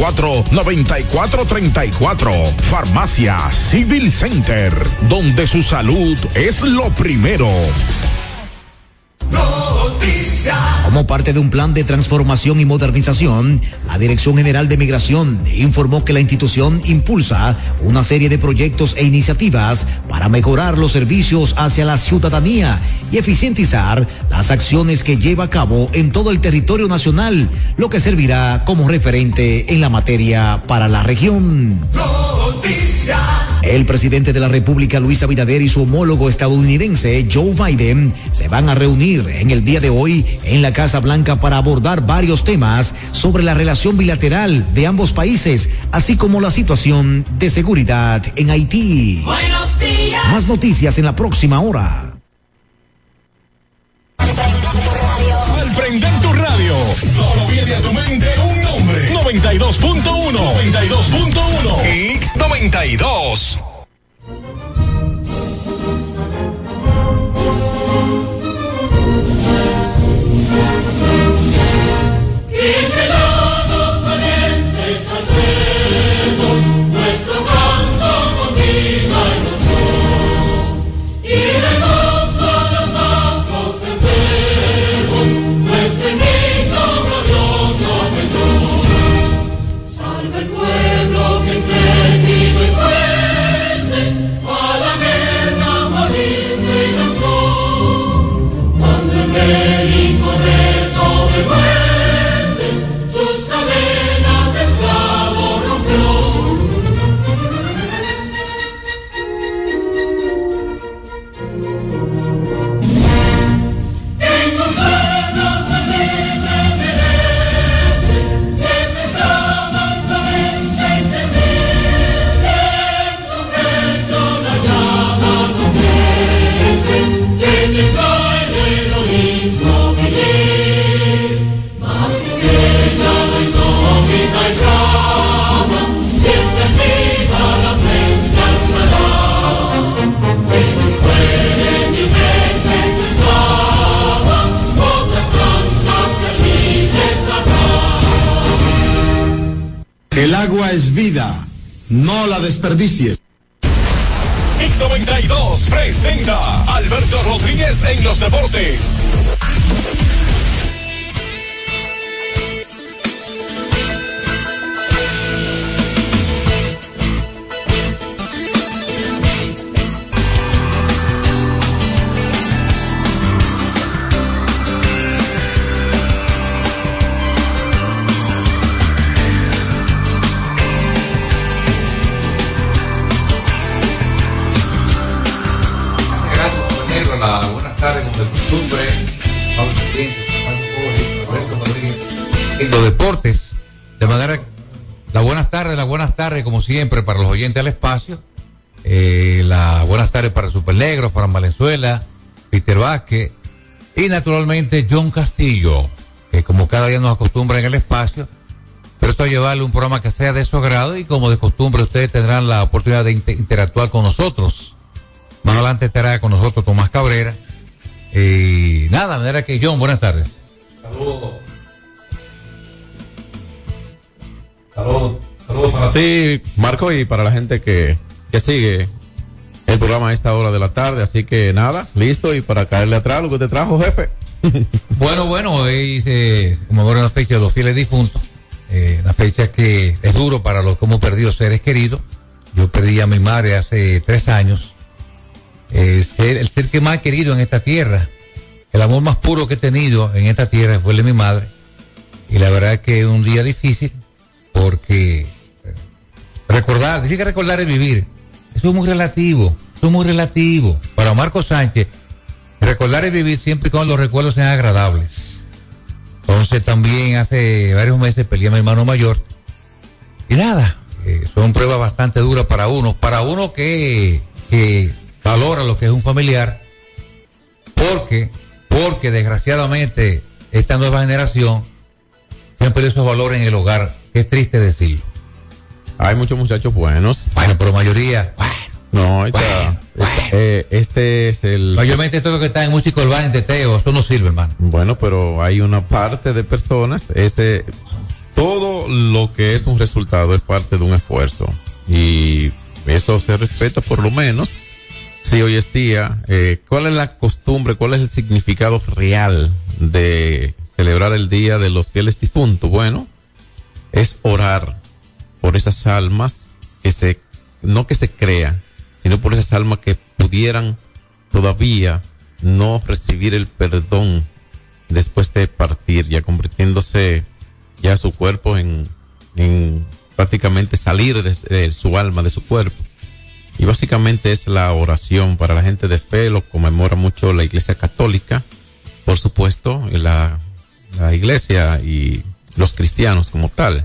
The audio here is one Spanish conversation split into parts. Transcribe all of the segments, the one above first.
809-564-9434. Farmacia Civil Center, donde su salud es lo primero. Como parte de un plan de transformación y modernización, la Dirección General de Migración informó que la institución impulsa una serie de proyectos e iniciativas para mejorar los servicios hacia la ciudadanía y eficientizar las acciones que lleva a cabo en todo el territorio nacional, lo que servirá como referente en la materia para la región. El presidente de la República, Luis Abinader, y su homólogo estadounidense, Joe Biden, se van a reunir en el día de hoy en la Casa Blanca para abordar varios temas sobre la relación bilateral de ambos países, así como la situación de seguridad en Haití. Buenos días. Más noticias en la próxima hora. Al prender tu radio, solo viene a tu mente un nombre. 92.1. 92.1. X92. No la desperdicies. X92 presenta Alberto Rodríguez en los deportes. Como siempre, para los oyentes del espacio. Eh, la buenas tardes para Super Negro, Fran Valenzuela, Peter Vázquez y naturalmente John Castillo, que como cada día nos acostumbra en el espacio, pero esto a llevarle un programa que sea de su agrado y como de costumbre ustedes tendrán la oportunidad de inter- interactuar con nosotros. Más adelante estará con nosotros Tomás Cabrera. Y nada, de manera que John, buenas tardes. Saludos. Saludos. Saludos para ti, Marco, y para la gente que, que sigue el programa a esta hora de la tarde. Así que nada, listo. Y para caerle atrás, lo que te trajo, jefe. Bueno, bueno, hoy eh, como ahora una fecha de los fieles difuntos, eh, una fecha que es duro para los que hemos perdido seres queridos. Yo perdí a mi madre hace tres años. Eh, el ser que más he querido en esta tierra, el amor más puro que he tenido en esta tierra fue el de mi madre. Y la verdad que es un día difícil porque recordar, dice que recordar es vivir. Eso es muy relativo, eso es muy relativo. Para Marco Sánchez, recordar es vivir siempre y cuando los recuerdos sean agradables. Entonces también hace varios meses peleé a mi hermano mayor. Y nada, eh, son pruebas bastante duras para uno. Para uno que, valora lo que es un familiar. Porque, porque desgraciadamente esta nueva generación siempre esos valores en el hogar. Es triste decirlo. Hay muchos muchachos buenos. Bueno, pero mayoría, bueno, No, está. Bueno, Esta- eh, este es el. mayormente todo lo que está en música urbana y teteo, eso no sirve, hermano. Bueno, pero hay una parte de personas, ese todo lo que es un resultado es parte de un esfuerzo y eso se respeta por lo menos. Si hoy es día, eh, ¿cuál es la costumbre, cuál es el significado real de celebrar el Día de los Fieles Difuntos? Bueno, es orar por esas almas que se, no que se crean, sino por esas almas que pudieran todavía no recibir el perdón después de partir, ya convirtiéndose ya su cuerpo en, en prácticamente salir de, de su alma, de su cuerpo. Y básicamente es la oración para la gente de fe, lo conmemora mucho la Iglesia Católica, por supuesto, la, la Iglesia y los cristianos como tal.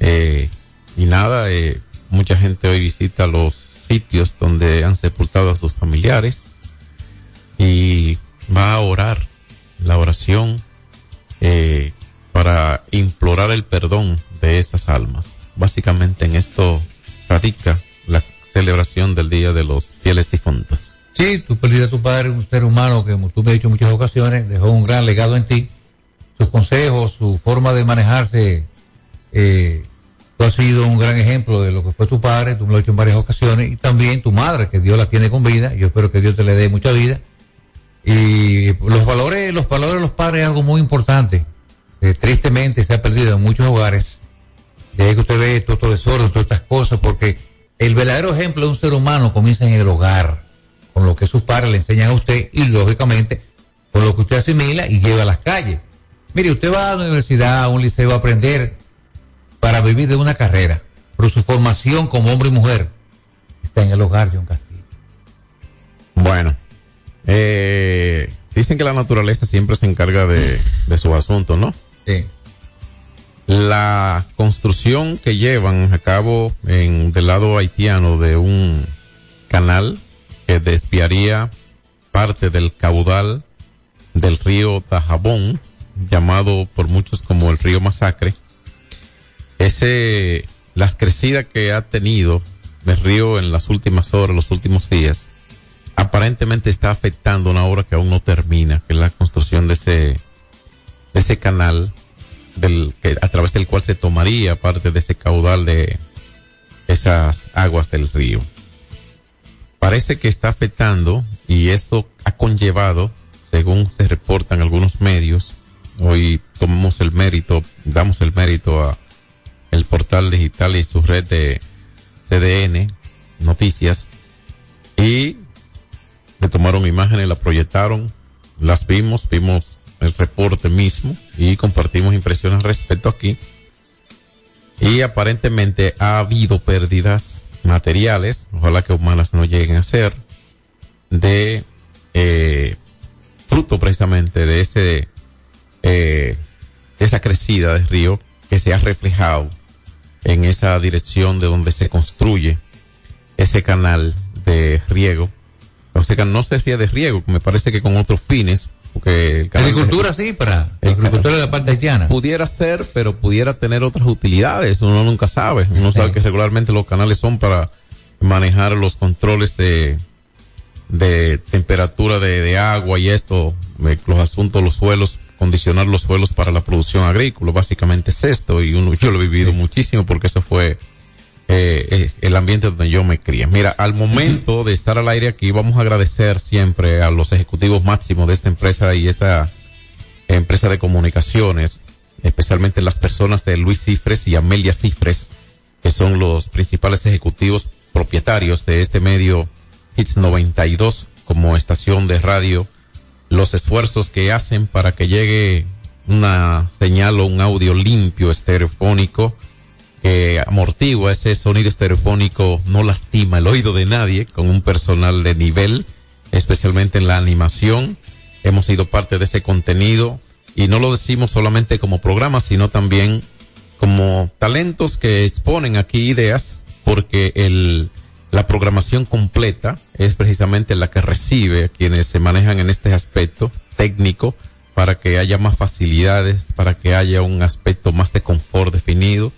Eh, y nada, eh, mucha gente hoy visita los sitios donde han sepultado a sus familiares y va a orar la oración eh, para implorar el perdón de esas almas. Básicamente en esto radica la celebración del Día de los Fieles Difuntos. Sí, tú perdiste a tu padre, un ser humano que, tú me has dicho en muchas ocasiones, dejó un gran legado en ti. Sus consejos, su forma de manejarse, eh, tú has sido un gran ejemplo de lo que fue tu padre, tú me lo has dicho en varias ocasiones, y también tu madre, que Dios la tiene con vida. Yo espero que Dios te le dé mucha vida. Y los valores, los valores de los padres es algo muy importante. tristemente se ha perdido en muchos hogares. De ahí que usted ve todo, todo desorden, todas estas cosas, porque el verdadero ejemplo de un ser humano comienza en el hogar, con lo que sus padres le enseñan a usted y lógicamente con lo que usted asimila y lleva a las calles. Mire, usted va a la universidad, a un liceo a aprender para vivir de una carrera, pero su formación como hombre y mujer está en el hogar, John Castillo. Bueno, eh, dicen que la naturaleza siempre se encarga de, de su asunto, ¿no? Sí. La construcción que llevan a cabo en, del lado haitiano de un canal que desviaría parte del caudal del río Tajabón, llamado por muchos como el río Masacre, ese, las crecidas que ha tenido el río en las últimas horas, los últimos días, aparentemente está afectando una obra que aún no termina, que es la construcción de ese, de ese canal del, que, a través del cual se tomaría parte de ese caudal de esas aguas del río. Parece que está afectando y esto ha conllevado, según se reportan algunos medios, hoy tomamos el mérito, damos el mérito a el portal digital y su red de CDN, noticias, y le tomaron imágenes, la proyectaron, las vimos, vimos el reporte mismo y compartimos impresiones respecto aquí. Y aparentemente ha habido pérdidas materiales, ojalá que humanas no lleguen a ser, de eh, fruto precisamente de ese eh, de esa crecida del río que se ha reflejado en esa dirección de donde se construye ese canal de riego. O sea, no sé si es de riego, me parece que con otros fines, porque el canal de- Agricultura sí, para El- agricultura de la parte haitiana. pudiera ser, pero pudiera tener otras utilidades. Uno nunca sabe. Uno sabe que regularmente los canales son para manejar los controles de, de temperatura de, de agua y esto, eh, los asuntos, los suelos, condicionar los suelos para la producción agrícola. Básicamente es esto y uno, yo lo he vivido muchísimo porque eso fue eh, eh, el ambiente donde yo me crié. Mira, al momento de estar al aire aquí, vamos a agradecer siempre a los ejecutivos máximos de esta empresa y esta empresa de comunicaciones, especialmente las personas de Luis Cifres y Amelia Cifres, que son los principales ejecutivos propietarios de este medio Hits 92 como estación de radio, los esfuerzos que hacen para que llegue una señal o un audio limpio, estereofónico, que amortigua ese sonido estereofónico, no lastima el oído de nadie, con un personal de nivel, especialmente en la animación. Hemos sido parte de ese contenido y no lo decimos solamente como programa, sino también como talentos que exponen aquí ideas, porque el, la programación completa es precisamente la que recibe quienes se manejan en este aspecto técnico para que haya más facilidades, para que haya un aspecto más de confort definido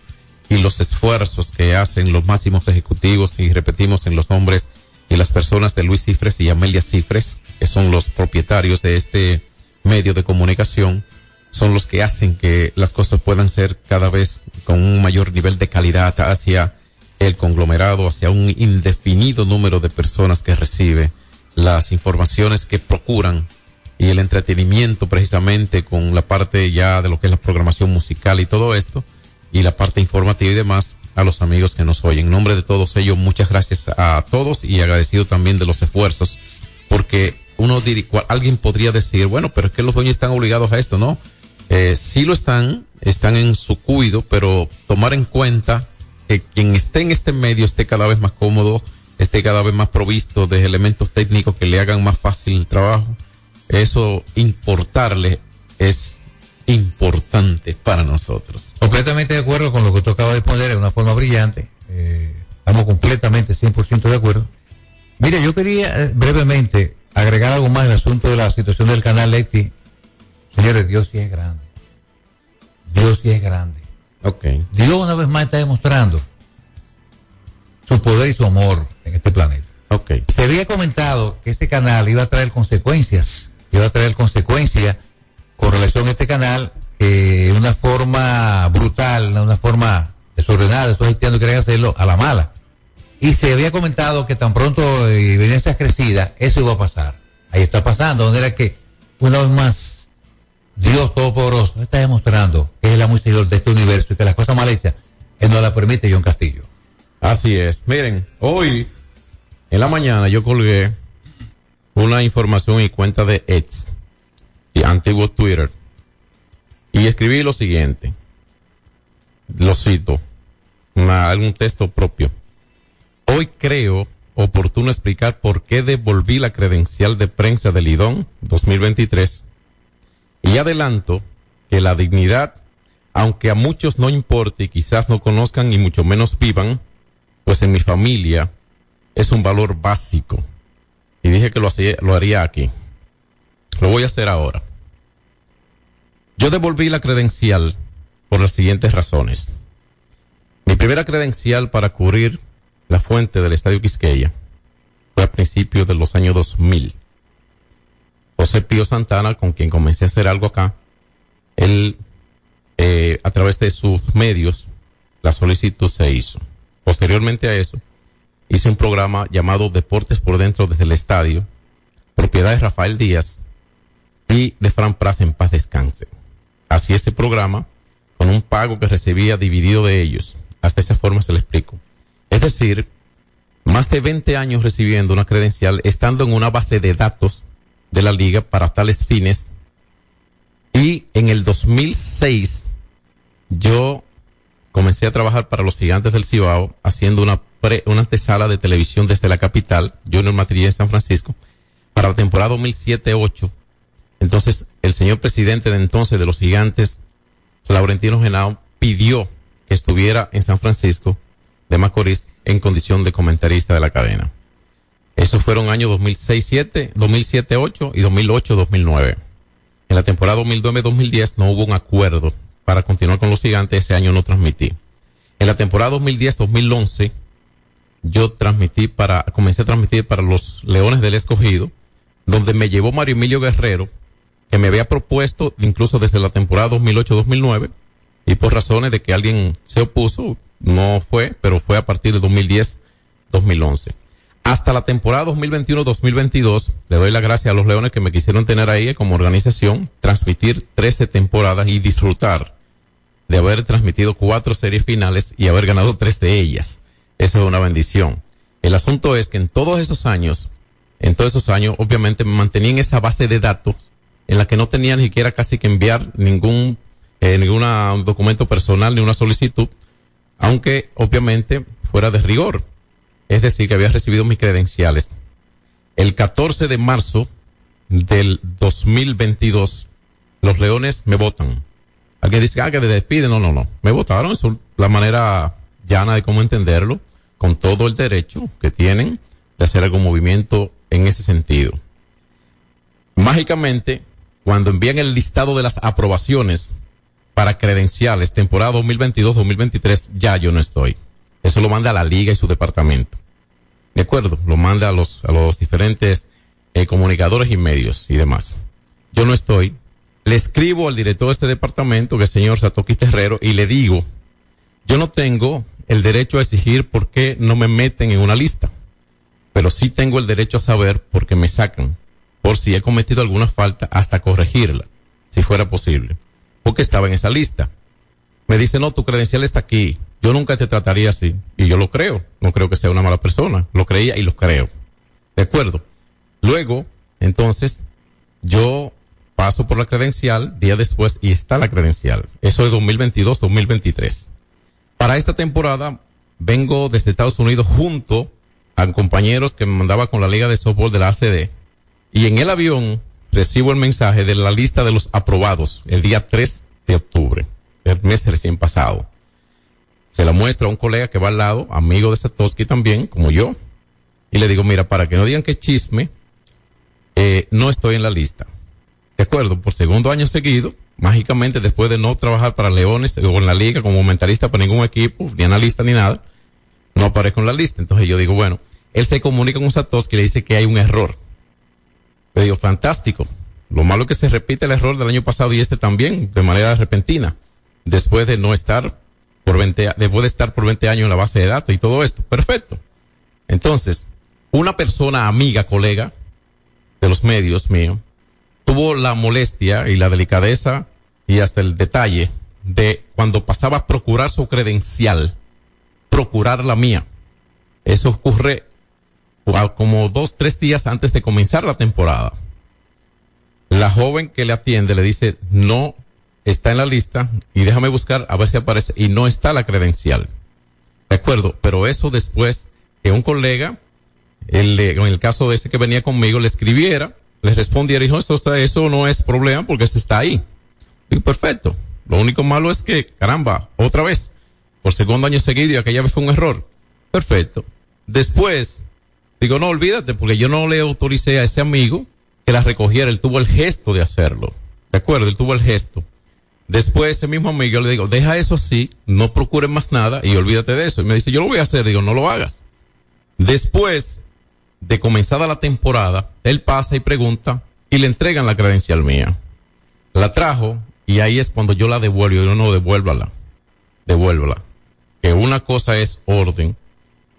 y los esfuerzos que hacen los máximos ejecutivos y repetimos en los nombres y las personas de Luis Cifres y Amelia Cifres, que son los propietarios de este medio de comunicación, son los que hacen que las cosas puedan ser cada vez con un mayor nivel de calidad hacia el conglomerado, hacia un indefinido número de personas que recibe las informaciones que procuran y el entretenimiento precisamente con la parte ya de lo que es la programación musical y todo esto y la parte informativa y demás a los amigos que nos oyen. En nombre de todos ellos, muchas gracias a todos y agradecido también de los esfuerzos porque uno dir- cual- alguien podría decir, bueno, pero es que los dueños están obligados a esto, ¿no? Eh, sí lo están, están en su cuido, pero tomar en cuenta que quien esté en este medio esté cada vez más cómodo, esté cada vez más provisto de elementos técnicos que le hagan más fácil el trabajo. Eso importarle es importante para nosotros. Completamente de acuerdo con lo que tú acabas de poner de una forma brillante. Eh, estamos completamente 100% de acuerdo. Mire, yo quería eh, brevemente agregar algo más al asunto de la situación del canal Leti. Señores, Dios sí es grande. Dios sí es grande. Ok. Dios una vez más está demostrando su poder y su amor en este planeta. Ok. Se había comentado que este canal iba a traer consecuencias, iba a traer consecuencias con relación a este canal que de una forma brutal, de una forma desordenada, estos haitianos quieren hacerlo a la mala. Y se había comentado que tan pronto eh, venía esta crecida, eso iba a pasar. Ahí está pasando, donde era que una vez más Dios Todopoderoso está demostrando que es el amo y señor de este universo y que las cosas mal hechas, Él no las permite John Castillo. Así es. Miren, hoy en la mañana yo colgué una información en cuenta de X, de antiguo Twitter, y escribí lo siguiente. Lo cito, algún texto propio. Hoy creo oportuno explicar por qué devolví la credencial de prensa del IDON 2023 y adelanto que la dignidad, aunque a muchos no importe y quizás no conozcan y mucho menos vivan, pues en mi familia es un valor básico. Y dije que lo, hacía- lo haría aquí. Lo voy a hacer ahora. Yo devolví la credencial por las siguientes razones. Mi primera credencial para cubrir la fuente del Estadio Quisqueya fue a principios de los años 2000. José Pío Santana, con quien comencé a hacer algo acá, él, eh, a través de sus medios, la solicitud se hizo. Posteriormente a eso, hice un programa llamado Deportes por Dentro desde el Estadio, propiedad de Rafael Díaz y de Fran Praz en paz descanse. Así ese programa, con un pago que recibía dividido de ellos. Hasta esa forma se le explico. Es decir, más de 20 años recibiendo una credencial, estando en una base de datos de la liga para tales fines. Y en el 2006, yo comencé a trabajar para los gigantes del Cibao, haciendo una, pre- una antesala de televisión desde la capital, Junior Matrilla en San Francisco, para la temporada 2007-8. Entonces, el señor presidente de entonces de los gigantes, Laurentino Genao, pidió que estuviera en San Francisco de Macorís en condición de comentarista de la cadena. Esos fueron años 2006-7, 2007-8 y 2008-2009. En la temporada 2009-2010 no hubo un acuerdo para continuar con los gigantes, ese año no transmití. En la temporada 2010-2011 yo transmití para, comencé a transmitir para los Leones del Escogido, donde me llevó Mario Emilio Guerrero, que me había propuesto incluso desde la temporada 2008-2009, y por razones de que alguien se opuso, no fue, pero fue a partir de 2010-2011. Hasta la temporada 2021-2022, le doy la gracia a los Leones que me quisieron tener ahí como organización, transmitir 13 temporadas y disfrutar de haber transmitido cuatro series finales y haber ganado tres de ellas. Eso es una bendición. El asunto es que en todos esos años, en todos esos años, obviamente me mantenía en esa base de datos en la que no tenía ni siquiera casi que enviar ningún, eh, ningún documento personal ni una solicitud, aunque obviamente fuera de rigor. Es decir, que había recibido mis credenciales. El 14 de marzo del 2022, los leones me votan. Alguien dice, ah, que te despiden. No, no, no. Me votaron. Es la manera llana de cómo entenderlo, con todo el derecho que tienen de hacer algún movimiento en ese sentido. Mágicamente, cuando envían el listado de las aprobaciones para credenciales, temporada 2022-2023, ya yo no estoy. Eso lo manda a la liga y su departamento. De acuerdo, lo manda a los, diferentes eh, comunicadores y medios y demás. Yo no estoy. le escribo al director de este departamento, que es el señor Satoki Terrero, y le digo, yo no tengo el derecho a exigir por qué no me meten en una lista, pero sí tengo el derecho a saber por qué me sacan, por si he cometido alguna falta hasta corregirla, si fuera posible, porque estaba en esa lista. Me dice, no, tu credencial está aquí, yo nunca te trataría así, y yo lo creo, no creo que sea una mala persona, lo creía y lo creo. ¿De acuerdo? Luego, entonces, yo paso por la credencial, día después, y está la credencial. Eso es 2022-2023. Para esta temporada, vengo desde Estados Unidos junto a compañeros que me mandaba con la Liga de Softball de la ACD. Y en el avión recibo el mensaje de la lista de los aprobados el día 3 de octubre, el mes recién pasado. Se la muestra a un colega que va al lado, amigo de Satoshi también, como yo. Y le digo, mira, para que no digan que chisme, eh, no estoy en la lista. De acuerdo, por segundo año seguido, mágicamente después de no trabajar para Leones o en la liga como mentalista para ningún equipo, ni analista ni nada, no aparezco en la lista. Entonces yo digo, bueno, él se comunica con Satoshi y le dice que hay un error. Le digo, fantástico. Lo malo es que se repite el error del año pasado y este también, de manera repentina, después de no estar por 20, después de estar por 20 años en la base de datos y todo esto. Perfecto. Entonces, una persona amiga, colega de los medios mío, tuvo la molestia y la delicadeza y hasta el detalle de cuando pasaba a procurar su credencial, procurar la mía. Eso ocurre como dos, tres días antes de comenzar la temporada. La joven que le atiende le dice, no está en la lista y déjame buscar a ver si aparece y no está la credencial. De acuerdo, pero eso después que un colega, el, en el caso de ese que venía conmigo, le escribiera, le respondiera dijo, eso, eso no es problema porque eso está ahí. Y perfecto. Lo único malo es que, caramba, otra vez, por segundo año seguido y aquella vez fue un error. Perfecto. Después, digo, no olvídate porque yo no le autoricé a ese amigo que la recogiera, él tuvo el gesto de hacerlo. De acuerdo, él tuvo el gesto. Después ese mismo amigo le digo, deja eso así, no procures más nada y olvídate de eso. Y me dice, yo lo voy a hacer, digo, no lo hagas. Después de comenzada la temporada, él pasa y pregunta y le entregan la credencial mía. La trajo y ahí es cuando yo la devuelvo. Yo no, devuélvala. Devuélvala. Que una cosa es orden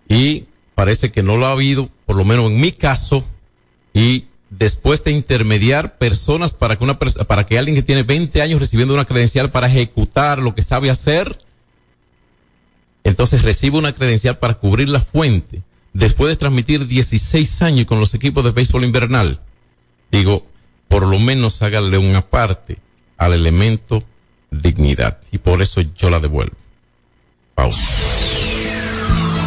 y parece que no lo ha habido, por lo menos en mi caso, y después de intermediar personas para que una para que alguien que tiene 20 años recibiendo una credencial para ejecutar lo que sabe hacer, entonces recibe una credencial para cubrir la fuente después de transmitir 16 años con los equipos de béisbol invernal, digo, por lo menos hágale una parte al elemento dignidad. Y por eso yo la devuelvo. Pausa.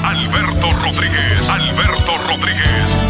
Alberto Rodríguez, Alberto Rodríguez,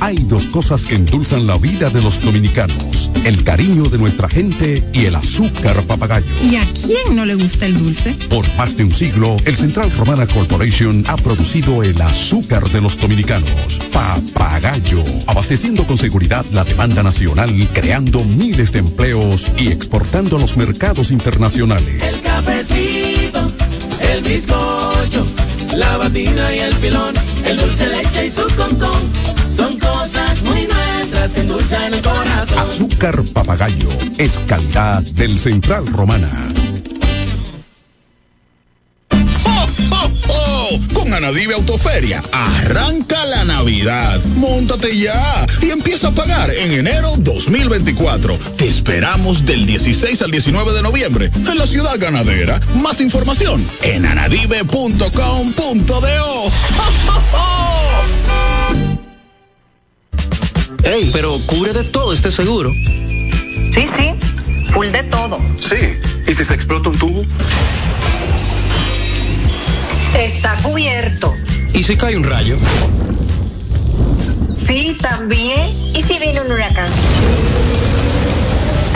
Hay dos cosas que endulzan la vida de los dominicanos, el cariño de nuestra gente y el azúcar papagayo. ¿Y a quién no le gusta el dulce? Por más de un siglo, el Central Romana Corporation ha producido el azúcar de los dominicanos, papagayo, abasteciendo con seguridad la demanda nacional, creando miles de empleos y exportando a los mercados internacionales. El cafecito, el bizcocho, la batida y el filón, el dulce leche y su concón. Son cosas muy nuestras que endulzan el corazón. Azúcar papagayo es calidad del Central Romana. Con Anadive Autoferia, arranca la Navidad. Móntate ya y empieza a pagar en enero 2024. Te esperamos del 16 al 19 de noviembre en la ciudad ganadera. Más información en anadive.com.do. Ey, pero cubre de todo este seguro. Sí, sí, full de todo. Sí. ¿Y si se explota un tubo? Está cubierto. ¿Y si cae un rayo? Sí, también. ¿Y si viene un huracán?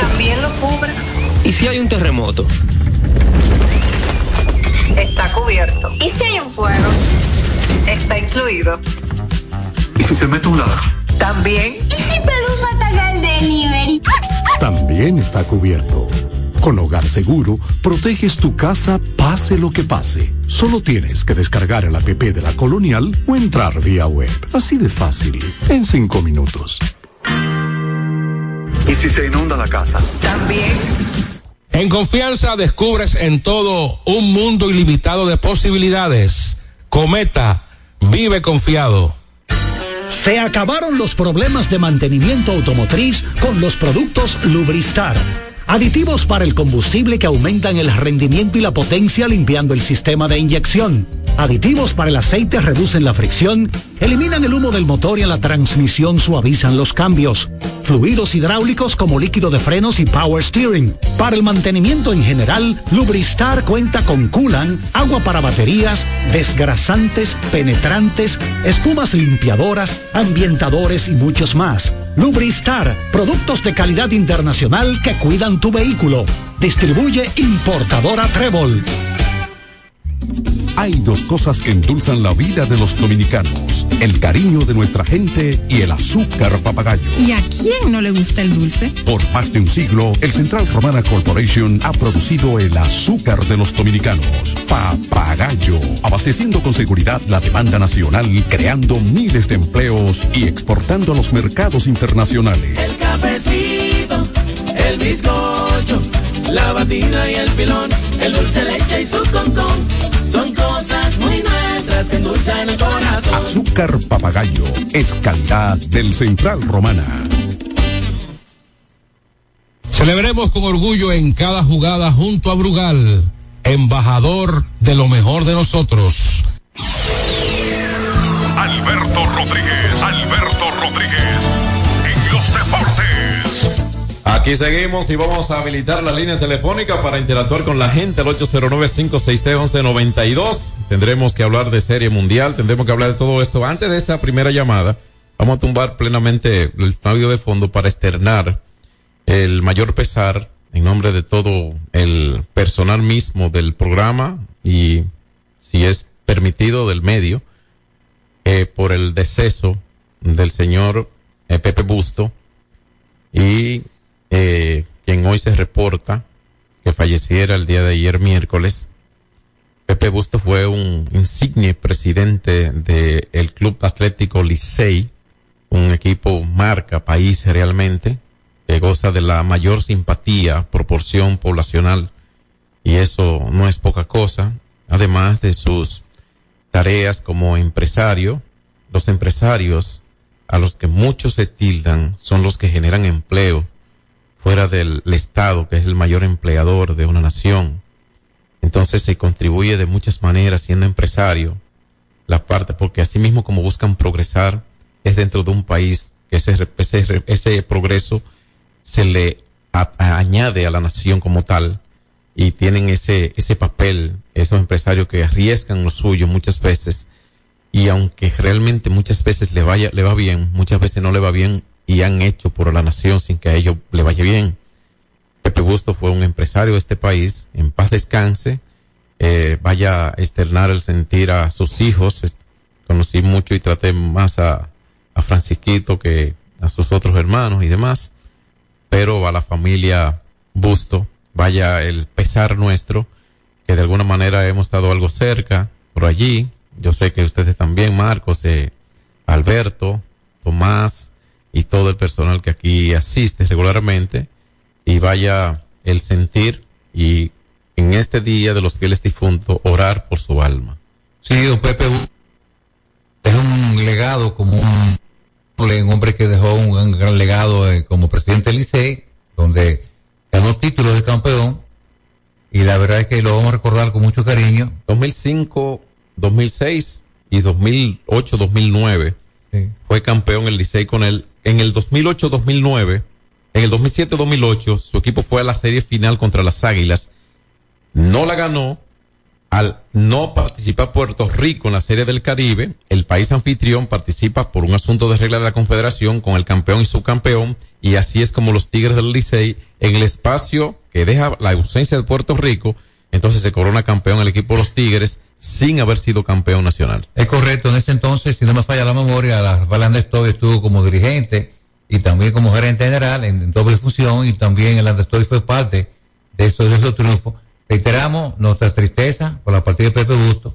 También lo cubre. ¿Y si hay un terremoto? Está cubierto. ¿Y si hay un fuego? Está incluido. ¿Y si se mete un ladrón? También. ¿Y si Pelusa ataca el delivery? También está cubierto. Con Hogar Seguro, proteges tu casa pase lo que pase. Solo tienes que descargar el app de la Colonial o entrar vía web. Así de fácil, en cinco minutos. ¿Y si se inunda la casa? También. En confianza descubres en todo un mundo ilimitado de posibilidades. Cometa, vive confiado. Se acabaron los problemas de mantenimiento automotriz con los productos Lubristar. Aditivos para el combustible que aumentan el rendimiento y la potencia limpiando el sistema de inyección. Aditivos para el aceite reducen la fricción, eliminan el humo del motor y en la transmisión suavizan los cambios. Fluidos hidráulicos como líquido de frenos y power steering. Para el mantenimiento en general, Lubristar cuenta con coolant, agua para baterías, desgrasantes, penetrantes, espumas limpiadoras, ambientadores y muchos más. Lubristar, productos de calidad internacional que cuidan tu vehículo. Distribuye importadora Trébol. Hay dos cosas que endulzan la vida de los dominicanos, el cariño de nuestra gente y el azúcar papagayo. ¿Y a quién no le gusta el dulce? Por más de un siglo, el Central Romana Corporation ha producido el azúcar de los dominicanos, papagayo, abasteciendo con seguridad la demanda nacional, creando miles de empleos y exportando a los mercados internacionales. El cafecito, el bizcocho, la batida y el filón, el dulce leche y su concón. Son cosas muy nuestras que endulzan el corazón. Azúcar papagayo es calidad del Central Romana. Celebremos con orgullo en cada jugada junto a Brugal, embajador de lo mejor de nosotros. Alberto Rodríguez, Alberto Rodríguez. Aquí seguimos y vamos a habilitar la línea telefónica para interactuar con la gente al 809-563-1192. Tendremos que hablar de serie mundial, tendremos que hablar de todo esto. Antes de esa primera llamada, vamos a tumbar plenamente el audio de fondo para externar el mayor pesar en nombre de todo el personal mismo del programa y, si es permitido, del medio, eh, por el deceso del señor eh, Pepe Busto y eh, quien hoy se reporta que falleciera el día de ayer miércoles. Pepe Busto fue un insigne presidente del Club Atlético Licey, un equipo marca país realmente, que goza de la mayor simpatía, proporción poblacional, y eso no es poca cosa, además de sus tareas como empresario, los empresarios a los que muchos se tildan son los que generan empleo fuera del Estado, que es el mayor empleador de una nación. Entonces se contribuye de muchas maneras siendo empresario, la parte, porque así mismo como buscan progresar, es dentro de un país que ese, ese, ese progreso se le añade a la nación como tal y tienen ese, ese papel, esos empresarios que arriesgan lo suyo muchas veces y aunque realmente muchas veces le vaya, le va bien, muchas veces no le va bien y han hecho por la nación sin que a ellos le vaya bien. Pepe Busto fue un empresario de este país, en paz descanse, eh, vaya a externar el sentir a sus hijos, conocí mucho y traté más a, a Francisquito que a sus otros hermanos y demás, pero a la familia Busto, vaya el pesar nuestro, que de alguna manera hemos estado algo cerca, por allí, yo sé que ustedes también, Marcos, eh, Alberto, Tomás y todo el personal que aquí asiste regularmente, y vaya el sentir y en este día de los fieles difuntos orar por su alma. Sí, don Pepe es un legado como un, un hombre que dejó un, un gran legado eh, como presidente del Licey, donde ganó títulos de campeón y la verdad es que lo vamos a recordar con mucho cariño. 2005, 2006 y 2008, 2009 sí. fue campeón el Licey con él. En el 2008, 2009, en el 2007, 2008 su equipo fue a la serie final contra las Águilas. No la ganó. Al no participar Puerto Rico en la Serie del Caribe, el país anfitrión participa por un asunto de regla de la Confederación con el campeón y subcampeón, y así es como los Tigres del Licey, en el espacio que deja la ausencia de Puerto Rico, entonces se corona campeón el equipo de los Tigres sin haber sido campeón nacional. Es correcto, en ese entonces, si no me falla la memoria, la Rafael Stoy estuvo como dirigente y también como gerente general en, en doble función y también el Andestoy fue parte de esos, de esos triunfos. Reiteramos nuestra tristeza por la partida de Pepe Busto,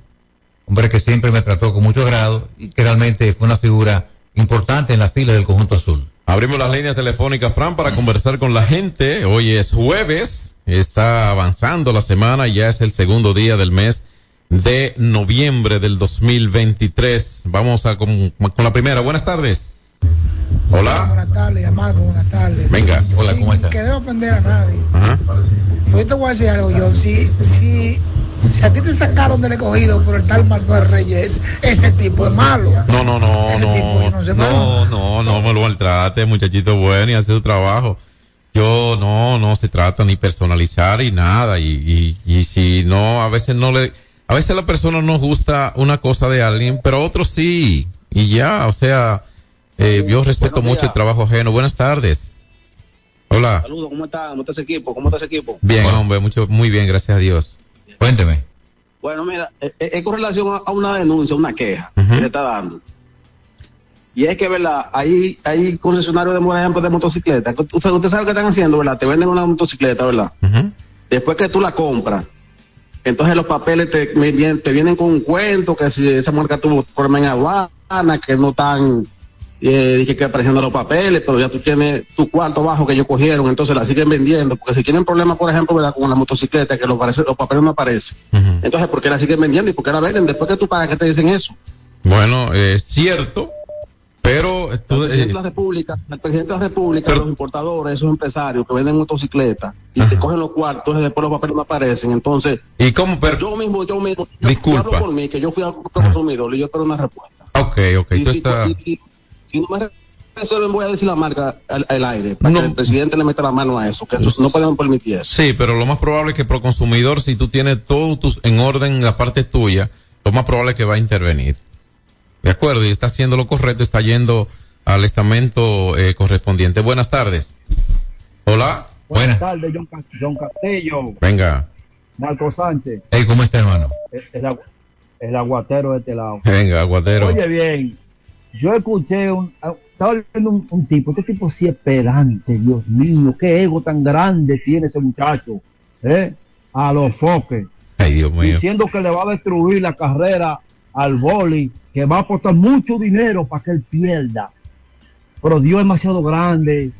hombre que siempre me trató con mucho agrado y que realmente fue una figura importante en la fila del conjunto azul. Abrimos las líneas telefónicas, Fran, para conversar con la gente. Hoy es jueves, está avanzando la semana, ya es el segundo día del mes de noviembre del 2023. Vamos a con, con la primera. Buenas tardes. Hola. Buenas tardes, Amado, buenas tardes. Venga, hola, ¿cómo estás? querer ofender a nadie. Ajá. Yo te voy a decir algo, yo. Si, si, si a ti te sacaron del escogido por el tal Manuel Reyes, ese tipo es malo. No, no, no, Ese tipo no, no se no, no, no me lo maltrate, muchachito bueno, y hace su trabajo. Yo no, no se trata ni personalizar y nada, y, y, y si no, a veces no le, a veces a la persona no gusta una cosa de alguien, pero a otros sí, y ya, o sea, eh, yo respeto Buenos mucho el trabajo ajeno. Buenas tardes. Hola. Saludos, ¿cómo está? ¿Cómo está ese equipo? ¿Cómo está ese equipo? Bien, hombre, mucho, muy bien, gracias a Dios. Cuénteme. Bueno, mira, es, es con relación a, una denuncia, una queja que se está dando. Y es que, ¿verdad? Hay, hay concesionarios de, por ejemplo, de motocicletas. Usted, usted sabe lo que están haciendo, ¿verdad? Te venden una motocicleta, ¿verdad? Después que tú la compras, entonces los papeles te, me vienen, te vienen con un cuento que si esa marca tuvo problema en aduana, que no están eh, dije que apareciendo los papeles, pero ya tú tienes tu cuarto bajo que ellos cogieron, entonces la siguen vendiendo, porque si tienen problemas, por ejemplo, ¿verdad? con la motocicleta, que los papeles no aparecen, entonces ¿por qué la siguen vendiendo y por qué la venden? Después que tú pagas, ¿qué te dicen eso? Bueno, es cierto, pero eh, tú, El eh, presidente de la República, el presidente de la República, los importadores, esos empresarios que venden motocicletas y te cogen los cuartos, entonces después los papeles no aparecen. Entonces, ¿y cómo? Pero, yo mismo, yo mismo, Disculpa. yo hablo por mí, que yo fui a consumidor y yo espero una respuesta. ok, ok, Y tú si, estás, y si- si no me resuelven, voy a decir la marca al, al aire, para que el presidente le meta la mano a eso, que eso- no podemos permitir eso. Sí, pero lo más probable es que pro consumidor, si tú tienes todo tus, en orden la parte tuya, lo más probable es que va a intervenir. De acuerdo, y está haciendo lo correcto, está yendo al estamento eh, correspondiente. Buenas tardes. Hola. Buenas tardes, John, John Castillo, Venga, Marco Sánchez, Hey, ¿cómo está, hermano? el, el agu- el aguatero de este lado. venga, aguadero. Oye bien, yo escuché un, estaba viendo un, un tipo, este tipo sí es pedante, Dios mío, qué ego tan grande tiene ese muchacho, ¿eh? A los foques, Ay, Dios mío. diciendo que le va a destruir la carrera al boli, que va a aportar mucho dinero para que él pierda. Pero Dios es demasiado grande,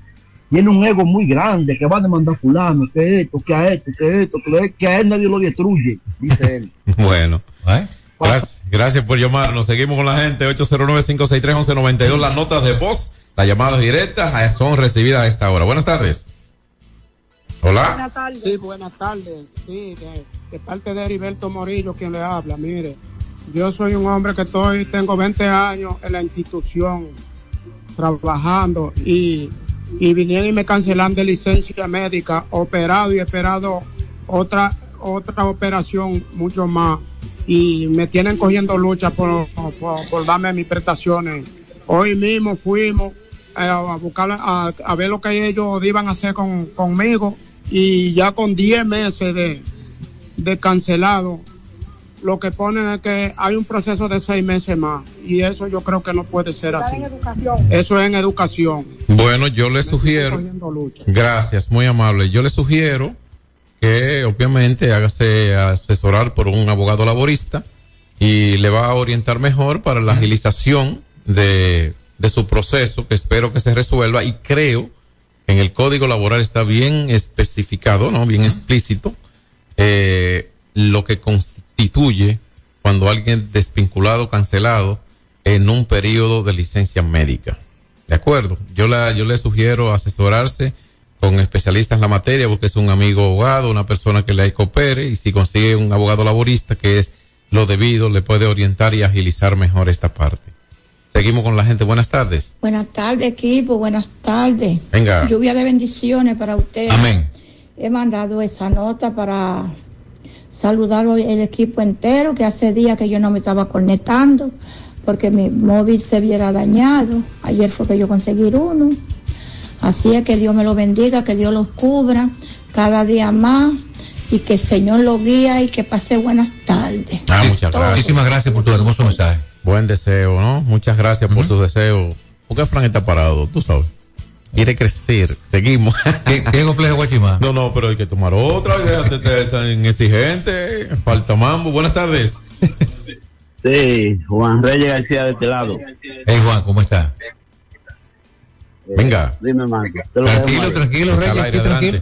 tiene un ego muy grande, que va a demandar a fulano, que esto, que a esto, que esto, que, que a él nadie lo destruye, dice él. Bueno. Gracias, gracias por llamarnos. Seguimos con la gente. 809-563-1192. Las notas de voz, las llamadas directas eh, son recibidas a esta hora. Buenas tardes. Hola. tardes. Sí, buenas tardes. Sí, de, de parte de Heriberto Morillo quien le habla. Mire, yo soy un hombre que estoy, tengo 20 años en la institución trabajando y, y vinieron y me cancelan de licencia médica, operado y esperado otra, otra operación mucho más y me tienen cogiendo lucha por, por, darme mis prestaciones. Hoy mismo fuimos eh, a buscar, a, a ver lo que ellos iban a hacer con, conmigo y ya con 10 meses de, de cancelado, lo que ponen es que hay un proceso de seis meses más y eso yo creo que no puede ser así. Eso es en educación. Bueno, yo le sugiero. Gracias, muy amable. Yo le sugiero que obviamente hágase asesorar por un abogado laborista y le va a orientar mejor para la agilización de, de su proceso, que espero que se resuelva y creo que en el código laboral está bien especificado, ¿no? Bien explícito, eh, lo que constituye cuando alguien desvinculado, cancelado en un periodo de licencia médica. De acuerdo. Yo la, yo le sugiero asesorarse con especialistas en la materia, porque es un amigo abogado, una persona que le coopere, y si consigue un abogado laborista que es lo debido, le puede orientar y agilizar mejor esta parte. Seguimos con la gente. Buenas tardes. Buenas tardes, equipo. Buenas tardes. Venga. Lluvia de bendiciones para ustedes. Amén. He mandado esa nota para saludar al el equipo entero, que hace días que yo no me estaba conectando porque mi móvil se viera dañado. Ayer fue que yo conseguí uno. Así es que Dios me lo bendiga, que Dios los cubra cada día más y que el Señor lo guía y que pase buenas tardes. Ah, muchas gracias. Muchísimas gracias por tu hermoso mensaje. Buen deseo, ¿no? Muchas gracias por sus deseos. ¿Por qué Fran está parado? Tú sabes. Quiere crecer. Seguimos. ¿Qué, qué complejo Guachimá? No, no, pero hay que tomar otra. Déjate de tan exigente. Falta mambo. Buenas tardes. Sí, Juan Reyes García de este lado. Hey Juan, ¿cómo está? Venga. Dime, Marco. ¿qué es Tranquilo, es, tranquilo, Reyes, aire, aquí, tranquilo.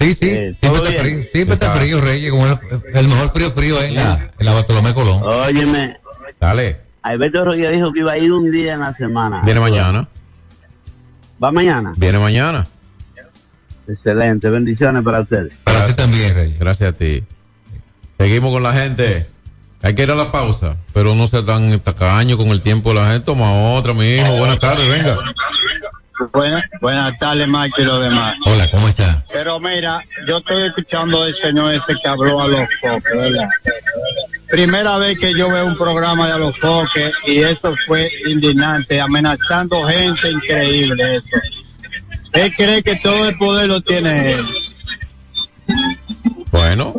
Sí, sí, Eh, siempre ¿todo está frío, siempre está Está. frío, Reyes, como el, el mejor frío frío ahí en la, en la Bartolomé Colón. Óyeme, Dale. Alberto Rodríguez dijo que iba a ir un día en la semana. Viene mañana. ¿Va mañana? Viene mañana. Excelente, bendiciones para ustedes. Para ti también, Reyes. Gracias a ti. Seguimos con la gente. Hay que ir a la pausa, pero no sea tan tacaño con el tiempo de la gente. Toma otra, mi hijo. Buenas tardes, venga. Buenas, buenas tardes, Marco y los demás. Hola, ¿cómo está? Pero mira, yo estoy escuchando al señor ese que habló a los foques, ¿verdad? Primera vez que yo veo un programa de a los foques y eso fue indignante, amenazando gente increíble eso. Él cree que todo el poder lo tiene él. Bueno,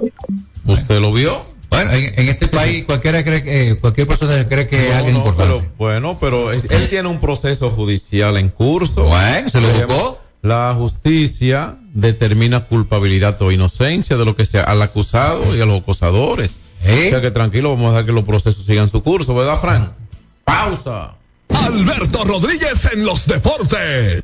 ¿usted lo vio? Bueno, en, en este país cualquiera cree que, eh, cualquier persona cree que es No, alguien no, importante. pero, bueno, pero es- él tiene un proceso judicial en curso. Bueno, se lo buscó. La justicia determina culpabilidad o inocencia de lo que sea al acusado y a los acosadores. ¿Eh? O sea que tranquilo, vamos a dejar que los procesos sigan su curso, ¿verdad, Fran? Pausa. Alberto Rodríguez en los deportes.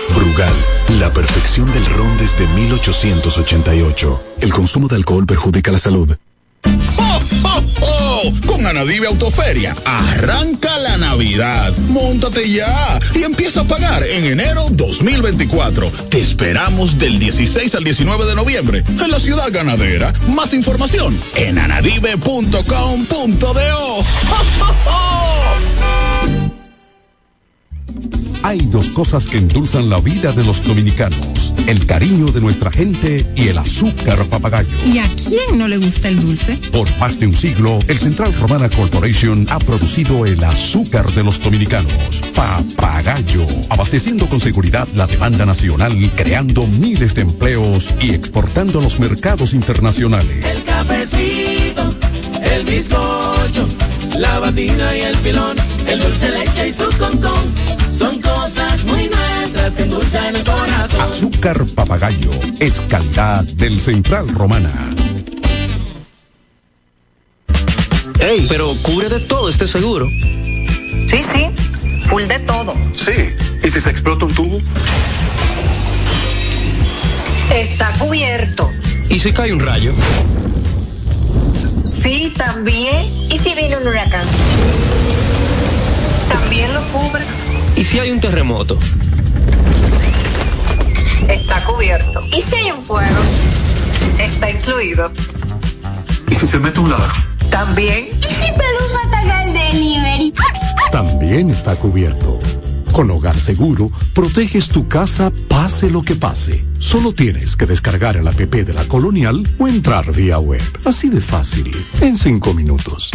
Brugal, la perfección del ron desde 1888. El consumo de alcohol perjudica la salud. ¡Jo, jo, jo! Con Anadive Autoferia, arranca la Navidad. Móntate ya y empieza a pagar en enero 2024. Te esperamos del 16 al 19 de noviembre en la ciudad ganadera. Más información en anadive.com.do. ¡Jo, jo, jo! Hay dos cosas que endulzan la vida de los dominicanos, el cariño de nuestra gente y el azúcar papagayo. ¿Y a quién no le gusta el dulce? Por más de un siglo, el Central Romana Corporation ha producido el azúcar de los dominicanos, papagayo, abasteciendo con seguridad la demanda nacional, creando miles de empleos y exportando a los mercados internacionales. El cafecito, el bizcocho, la batina y el filón, el dulce leche y su concón. Son cosas muy nuestras que endulzan el corazón. Azúcar papagayo es calidad del Central Romana. Ey, pero cubre de todo este seguro. Sí, sí, full de todo. Sí. ¿Y si se explota un tubo? Está cubierto. ¿Y si cae un rayo? Sí, también. ¿Y si viene un huracán? También lo cubre. ¿Y si hay un terremoto? Está cubierto. ¿Y si hay un fuego? Está incluido. ¿Y si se mete un ladrón? También. ¿Y si Pelusa ataca el delivery? También está cubierto. Con Hogar Seguro, proteges tu casa pase lo que pase. Solo tienes que descargar el app de la Colonial o entrar vía web. Así de fácil, en cinco minutos.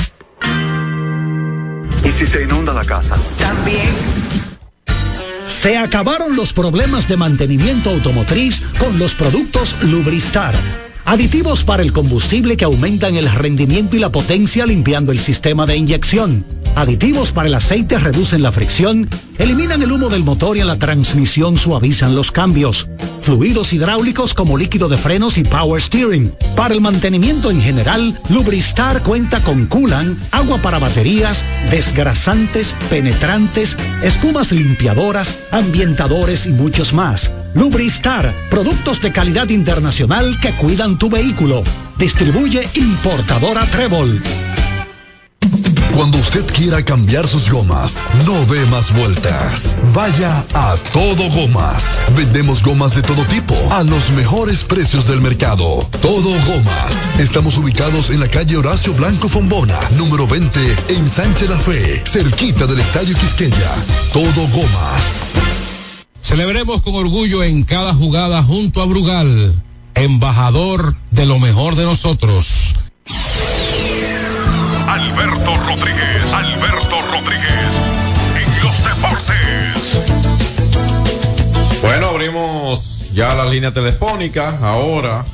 ¿Y si se inunda la casa? También. Se acabaron los problemas de mantenimiento automotriz con los productos Lubristar. Aditivos para el combustible que aumentan el rendimiento y la potencia limpiando el sistema de inyección. Aditivos para el aceite reducen la fricción, eliminan el humo del motor y en la transmisión suavizan los cambios. Fluidos hidráulicos como líquido de frenos y power steering. Para el mantenimiento en general, Lubristar cuenta con coolant, agua para baterías, desgrasantes, penetrantes, espumas limpiadoras, ambientadores y muchos más. Lubristar, productos de calidad internacional que cuidan tu vehículo. Distribuye importadora Trébol. Cuando usted quiera cambiar sus gomas, no dé más vueltas. Vaya a Todo Gomas. Vendemos gomas de todo tipo a los mejores precios del mercado. Todo Gomas. Estamos ubicados en la calle Horacio Blanco Fombona, número 20, en Sánchez La Fe, cerquita del Estadio Quisqueya. Todo Gomas. Celebremos con orgullo en cada jugada junto a Brugal, embajador de lo mejor de nosotros. Alberto Rodríguez, Alberto Rodríguez, en los deportes. Bueno, abrimos ya la línea telefónica. Ahora,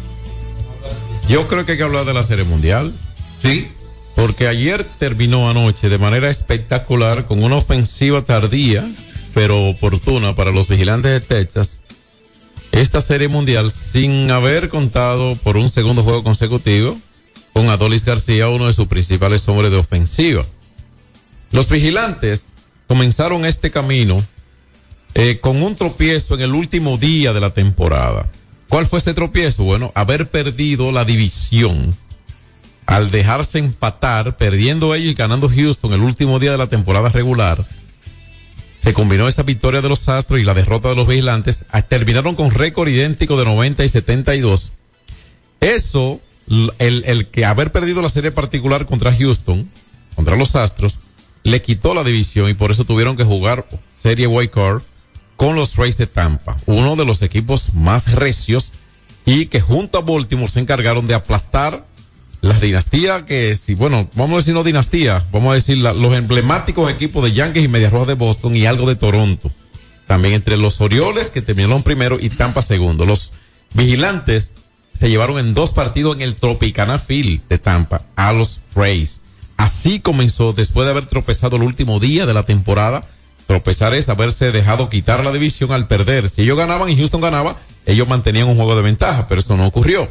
yo creo que hay que hablar de la Serie Mundial. Sí. Porque ayer terminó anoche de manera espectacular con una ofensiva tardía, pero oportuna para los vigilantes de Texas. Esta Serie Mundial sin haber contado por un segundo juego consecutivo con Adolis García, uno de sus principales hombres de ofensiva. Los vigilantes comenzaron este camino eh, con un tropiezo en el último día de la temporada. ¿Cuál fue ese tropiezo? Bueno, haber perdido la división al dejarse empatar, perdiendo ellos y ganando Houston el último día de la temporada regular. Se combinó esa victoria de los Astros y la derrota de los vigilantes. Terminaron con récord idéntico de 90 y 72. Eso el, el que haber perdido la serie particular contra Houston, contra los Astros, le quitó la división y por eso tuvieron que jugar serie White Card con los Rays de Tampa, uno de los equipos más recios y que junto a Baltimore se encargaron de aplastar la dinastía que, si, bueno, vamos a decir no dinastía, vamos a decir los emblemáticos equipos de Yankees y Medias Rojas de Boston y algo de Toronto. También entre los Orioles que terminaron primero y Tampa segundo. Los vigilantes se llevaron en dos partidos en el Tropicana Field de Tampa a los Rays. Así comenzó después de haber tropezado el último día de la temporada. Tropezar es haberse dejado quitar la división al perder. Si ellos ganaban y Houston ganaba, ellos mantenían un juego de ventaja, pero eso no ocurrió.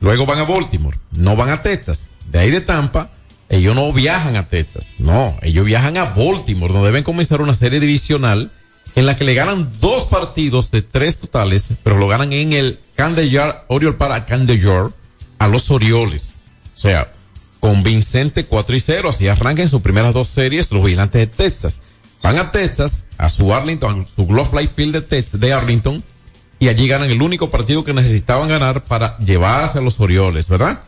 Luego van a Baltimore, no van a Texas. De ahí de Tampa, ellos no viajan a Texas. No, ellos viajan a Baltimore, donde deben comenzar una serie divisional en la que le ganan dos partidos de tres totales, pero lo ganan en el Camden Yard, Oriole para Camden Yard, a los Orioles. O sea, convincente 4 y 0, así arrancan sus primeras dos series los vigilantes de Texas. Van a Texas, a su Arlington, a su Glove Life Field de, Tex- de Arlington, y allí ganan el único partido que necesitaban ganar para llevarse a los Orioles, ¿verdad?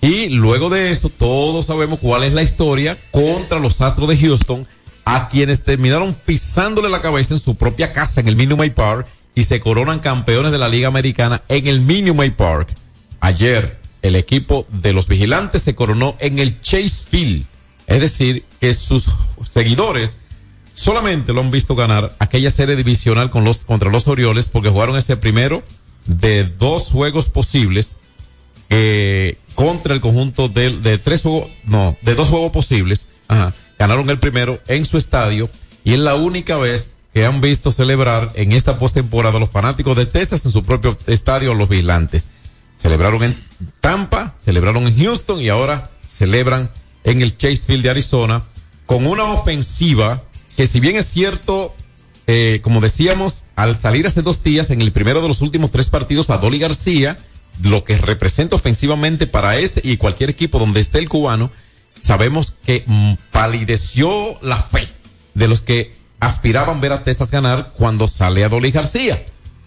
Y luego de eso, todos sabemos cuál es la historia contra los Astros de Houston, a quienes terminaron pisándole la cabeza en su propia casa en el Minute Maid Park y se coronan campeones de la Liga Americana en el Minute Maid Park. Ayer, el equipo de los vigilantes se coronó en el Chase Field. Es decir, que sus seguidores solamente lo han visto ganar aquella serie divisional con los, contra los Orioles porque jugaron ese primero de dos juegos posibles eh, contra el conjunto de, de tres juegos, no, de dos juegos posibles. Ajá. Ganaron el primero en su estadio y es la única vez que han visto celebrar en esta postemporada los fanáticos de Texas en su propio estadio los vigilantes. Celebraron en Tampa, celebraron en Houston y ahora celebran en el Chase Field de Arizona con una ofensiva que si bien es cierto, eh, como decíamos, al salir hace dos días en el primero de los últimos tres partidos a Dolly García, lo que representa ofensivamente para este y cualquier equipo donde esté el cubano, sabemos que mm, palideció la fe de los que aspiraban ver a Texas ganar cuando sale a Dolly García.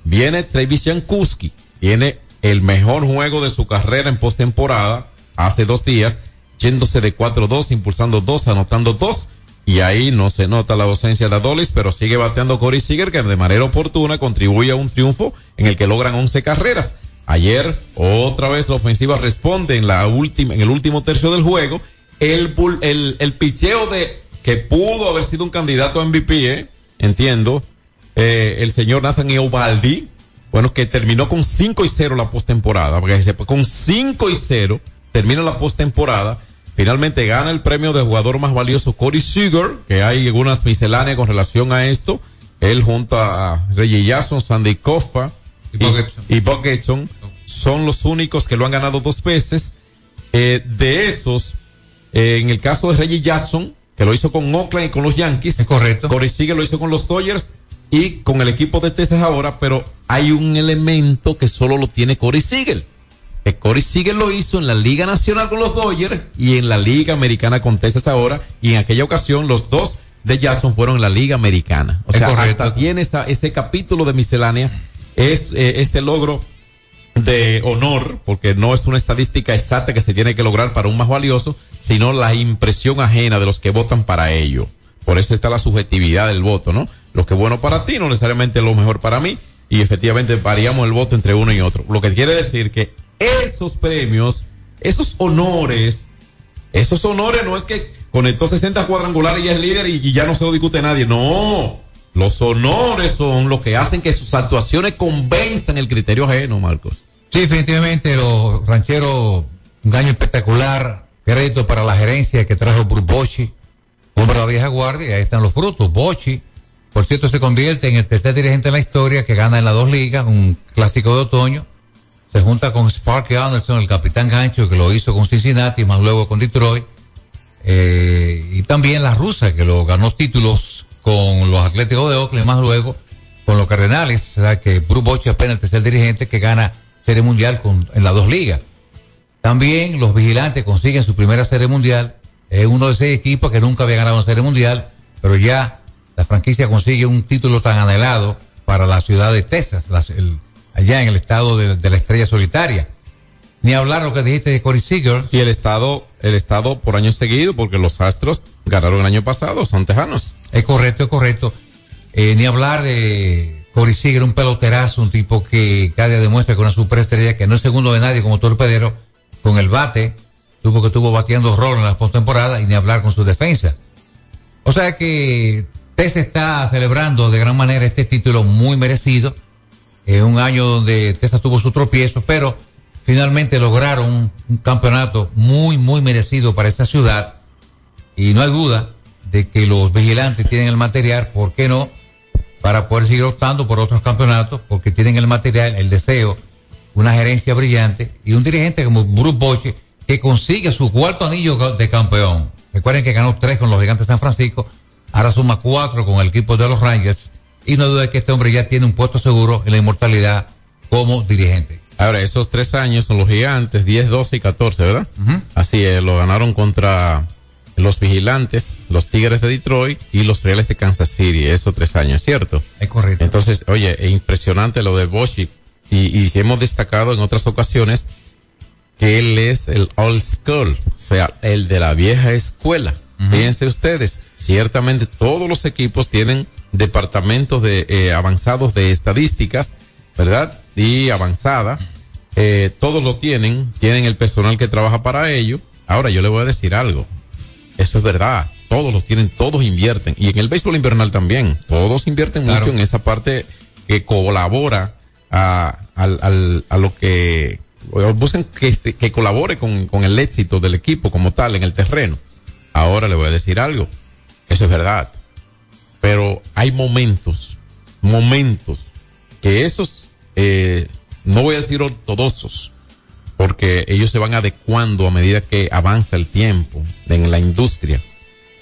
Viene Travis Jankowski, viene el mejor juego de su carrera en postemporada hace dos días, yéndose de 4-2, impulsando dos, anotando dos, y ahí no se nota la ausencia de Adolis, pero sigue bateando Corey Seager, que de manera oportuna contribuye a un triunfo en el que logran 11 carreras. Ayer, otra vez la ofensiva responde en la última, en el último tercio del juego. El, el, el picheo de, que pudo haber sido un candidato a MVP, ¿eh? entiendo, eh, el señor Nathan Eovaldi, bueno, que terminó con 5 y 0 la postemporada, porque con 5 y 0 termina la postemporada. Finalmente gana el premio de jugador más valioso Corey Seager, que hay algunas misceláneas con relación a esto. Él junto a Reggie Jackson, Sandy Koffa y, y Buck Gibson son los únicos que lo han ganado dos veces. Eh, de esos, eh, en el caso de Reggie Jackson, que lo hizo con Oakland y con los Yankees. Es correcto. Corey Seager lo hizo con los Dodgers y con el equipo de Texas ahora, pero hay un elemento que solo lo tiene Corey Seager. que Corey Seager lo hizo en la Liga Nacional con los Dodgers y en la Liga Americana con Texas ahora. Y en aquella ocasión los dos de Jackson fueron en la Liga Americana. O Es sea, correcto. hasta tiene esa- ese capítulo de miscelánea es eh, este logro de honor, porque no es una estadística exacta que se tiene que lograr para un más valioso, sino la impresión ajena de los que votan para ello. Por eso está la subjetividad del voto, ¿no? Lo que es bueno para ti no necesariamente es lo mejor para mí, y efectivamente variamos el voto entre uno y otro. Lo que quiere decir que esos premios, esos honores, esos honores no es que conectó 60 cuadrangulares y es líder y, ya no se lo discute nadie. No. Los honores son lo que hacen que sus actuaciones convenzan el criterio ajeno, Marcos. Sí, definitivamente los rancheros, un año espectacular, crédito para la gerencia que trajo Bruce Bochy, hombre de la vieja guardia, ahí están los frutos. Bochy, por cierto, se convierte en el tercer dirigente en la historia que gana en las dos ligas, un clásico de otoño, se junta con Sparky Anderson, el capitán gancho que lo hizo con Cincinnati, más luego con Detroit, eh, y también la rusa que lo ganó títulos con los Atléticos de Oakland, más luego con los Cardenales, o sea que Bruce Bochy apenas el tercer dirigente que gana Serie Mundial con, en las dos ligas. También los vigilantes consiguen su primera Serie Mundial, es uno de seis equipos que nunca había ganado una Serie Mundial, pero ya la franquicia consigue un título tan anhelado para la ciudad de Texas, las- el- allá en el estado de, de la estrella solitaria. Ni hablar lo que dijiste de Corey Seager. Y el estado, el estado por año seguido, porque los Astros ganaron el año pasado, son tejanos. Es correcto, es correcto. Eh, ni hablar de Corey Seager, un peloterazo, un tipo que cada día demuestra es una superestrella, que no es segundo de nadie como torpedero, con el bate, tuvo que estuvo batiendo rol en la postemporada y ni hablar con su defensa. O sea que Texas está celebrando de gran manera este título muy merecido. Es un año donde Texas tuvo su tropiezo, pero finalmente lograron un, un campeonato muy, muy merecido para esta ciudad. Y no hay duda de que los vigilantes tienen el material, ¿por qué no? Para poder seguir optando por otros campeonatos, porque tienen el material, el deseo, una gerencia brillante y un dirigente como Bruce Bochy que consigue su cuarto anillo de campeón. Recuerden que ganó tres con los gigantes de San Francisco, ahora suma cuatro con el equipo de los Rangers y no duda que este hombre ya tiene un puesto seguro en la inmortalidad como dirigente. Ahora, esos tres años son los gigantes, 10, 12 y 14, ¿verdad? Así es, lo ganaron contra los vigilantes, los Tigres de Detroit y los Reales de Kansas City, esos tres años, ¿cierto? Es correcto. Entonces, oye, es impresionante lo de Boshi. Y, y hemos destacado en otras ocasiones que él es el old school, o sea, el de la vieja escuela. Fíjense ustedes, ciertamente todos los equipos tienen departamentos de eh, avanzados de estadísticas, ¿verdad? Y avanzada. Eh, todos lo tienen, tienen el personal que trabaja para ello. Ahora yo le voy a decir algo. Eso es verdad. Todos los tienen, todos invierten. Y en el béisbol invernal también. Todos invierten Claro. mucho en esa parte que colabora a, a lo que buscan que, se- que colabore con, con el éxito del equipo como tal en el terreno. Ahora le voy a decir algo. Eso es verdad. Pero hay momentos, momentos que esos, eh, no voy a decir ortodoxos, porque ellos se van adecuando a medida que avanza el tiempo en la industria.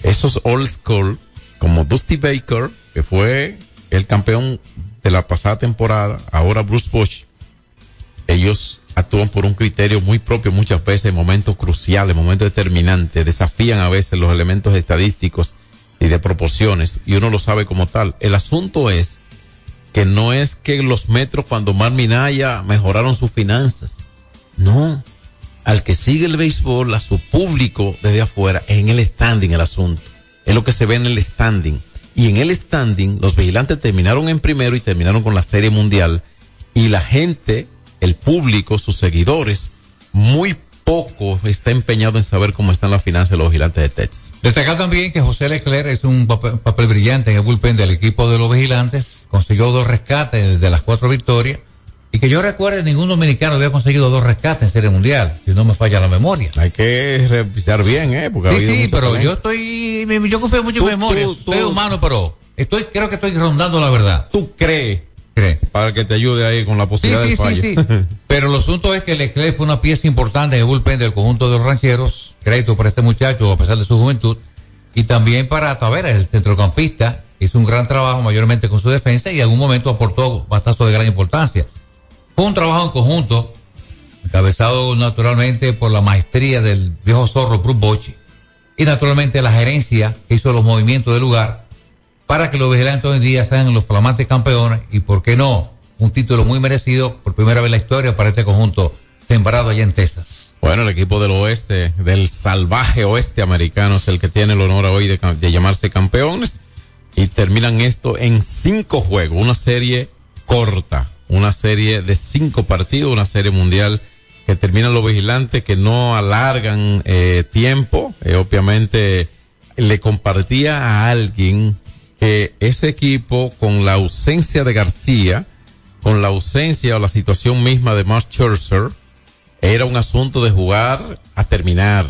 Esos old school, como Dusty Baker, que fue el campeón de la pasada temporada, ahora Bruce Bush, ellos actúan por un criterio muy propio muchas veces en momentos cruciales, momentos determinantes, desafían a veces los elementos estadísticos y de proporciones, y uno lo sabe como tal. El asunto es que no es que los metros cuando Mar Minaya mejoraron sus finanzas. No. Al que sigue el béisbol, a su público desde afuera, es en el standing el asunto. Es lo que se ve en el standing. Y en el standing, los vigilantes terminaron en primero y terminaron con la serie mundial. Y la gente, el público, sus seguidores, muy poco está empeñado en saber cómo están las finanzas de los vigilantes de Texas. Destacar también que José Leclerc es un papel, papel brillante en el bullpen del equipo de los vigilantes, consiguió dos rescates de las cuatro victorias, y que yo recuerde ningún dominicano había conseguido dos rescates en Serie Mundial, si no me falla la memoria. Hay que revisar bien, ¿eh? Porque ha Sí, habido sí, pero talento. yo estoy, yo confío mucho en mi memoria, tú- tú- soy humano, pero estoy, creo que estoy rondando la verdad. ¿Tú crees? ¿Crees? Para que te ayude ahí con la Sí, posibilidad sí, del sí, fallo. sí. Pero el asunto es que Leclerc fue una pieza importante en el bullpen del conjunto de los rancheros. Crédito para este muchacho, a pesar de su juventud. Y también para Tavera, el centrocampista. Hizo un gran trabajo mayormente con su defensa y en algún momento aportó bastante de gran importancia. Fue un trabajo en conjunto encabezado naturalmente por la maestría del viejo zorro Bruce Bochy y naturalmente la gerencia que hizo los movimientos del lugar para que los vigilantes hoy en día sean los flamantes campeones y, por qué no, un título muy merecido por primera vez en la historia para este conjunto sembrado allá en Texas. Bueno, el equipo del oeste, del salvaje oeste americano, es el que tiene el honor hoy de llamarse campeones. Y terminan esto en cinco juegos, una serie corta, una serie de cinco partidos, una serie mundial que terminan los vigilantes, que no alargan eh, tiempo. Eh, obviamente le compartía a alguien que ese equipo, con la ausencia de García, con la ausencia o la situación misma de Mark Scherzer, era un asunto de jugar a terminar.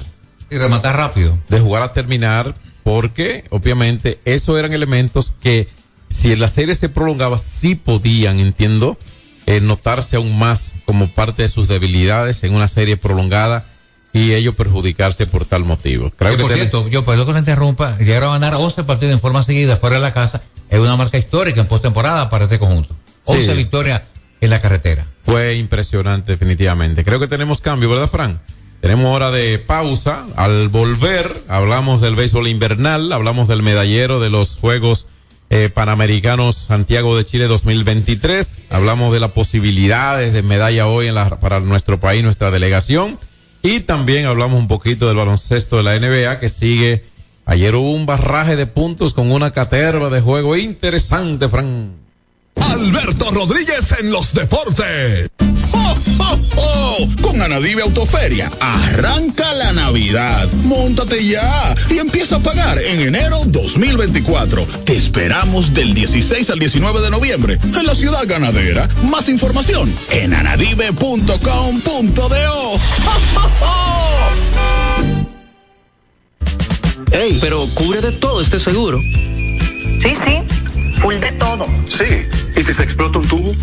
Y rematar rápido. De jugar a terminar, porque obviamente esos eran elementos que si la serie se prolongaba, sí podían, entiendo, eh, notarse aún más como parte de sus debilidades en una serie prolongada y ellos perjudicarse por tal motivo. Creo que por cierto, yo perdón que le interrumpa, llegaron a ganar 11 partidos en forma seguida fuera de la casa. Es una marca histórica en postemporada para este conjunto. 11 Sí. victorias en la carretera. Fue impresionante, definitivamente. Creo que tenemos cambio, ¿verdad, Fran? Tenemos hora de pausa. Al volver, hablamos del béisbol invernal, hablamos del medallero de los Juegos eh, Panamericanos Santiago de Chile 2023. Hablamos de las posibilidades de medalla hoy para nuestro país, nuestra delegación. Y también hablamos un poquito del baloncesto de la NBA que sigue. Ayer hubo un barraje de puntos con una caterva de juego interesante, Fran. Alberto Rodríguez en los deportes. ¡Jo, jo, jo! Con Anadive Autoferia, arranca la Navidad. Móntate ya y empieza a pagar en enero 2024. Te esperamos del 16 al 19 de noviembre en la ciudad ganadera. Más información en anadive.com.do. ¡Jo, jo, jo! Ey, pero cubre de todo este seguro. Sí, sí, full de todo. Sí. ¿Y si se explota un tubo?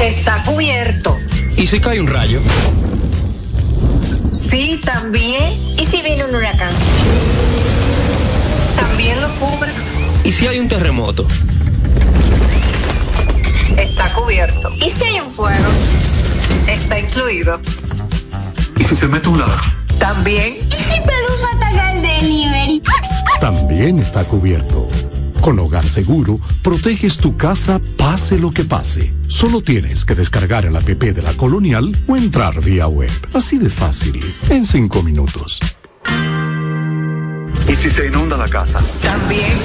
Está cubierto. ¿Y si cae un rayo? Sí, también. ¿Y si viene un huracán? También lo cubre. ¿Y si hay un terremoto? Está cubierto. ¿Y si hay un fuego? Está incluido. ¿Y si se mete un ladrón? También. ¿Y si Pelusa ataca el delivery? También está cubierto. Con Hogar Seguro, proteges tu casa pase lo que pase. Solo tienes que descargar el app de la Colonial o entrar vía web. Así de fácil, en cinco minutos. ¿Y si se inunda la casa? También.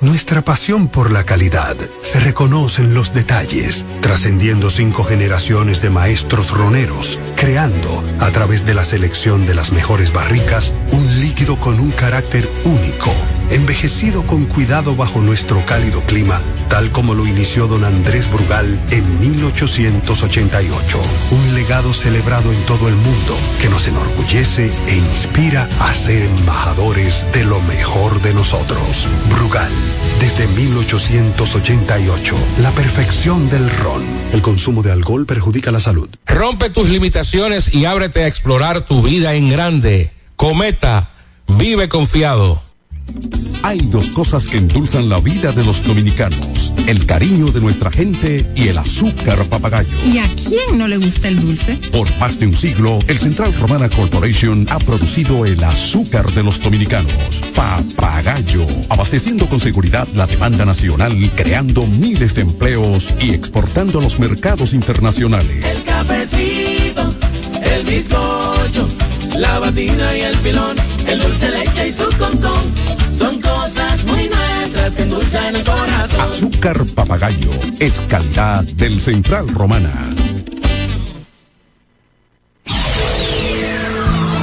Nuestra pasión por la calidad se reconoce en los detalles, trascendiendo cinco generaciones de maestros roneros, creando, a través de la selección de las mejores barricas, un líquido con un carácter único, envejecido con cuidado bajo nuestro cálido clima, tal como lo inició don Andrés Brugal en 1888. Un legado celebrado en todo el mundo que nos enorgullece e inspira a ser embajadores de lo mejor de nosotros. Brugal, desde 1888, la perfección del ron. El consumo de alcohol perjudica la salud. Rompe tus limitaciones y ábrete a explorar tu vida en grande. Cometa, vive confiado. Hay dos cosas que endulzan la vida de los dominicanos: el cariño de nuestra gente y el azúcar papagayo. ¿Y a quién no le gusta el dulce? Por más de un siglo, el Central Romana Corporation ha producido el azúcar de los dominicanos, papagayo, abasteciendo con seguridad la demanda nacional, creando miles de empleos y exportando a los mercados internacionales. El cafecito, el bizcocho, la batina y el filón, el dulce leche y su concón. Son cosas muy nuestras que endulzan el corazón. Azúcar papagayo es calidad del Central Romana.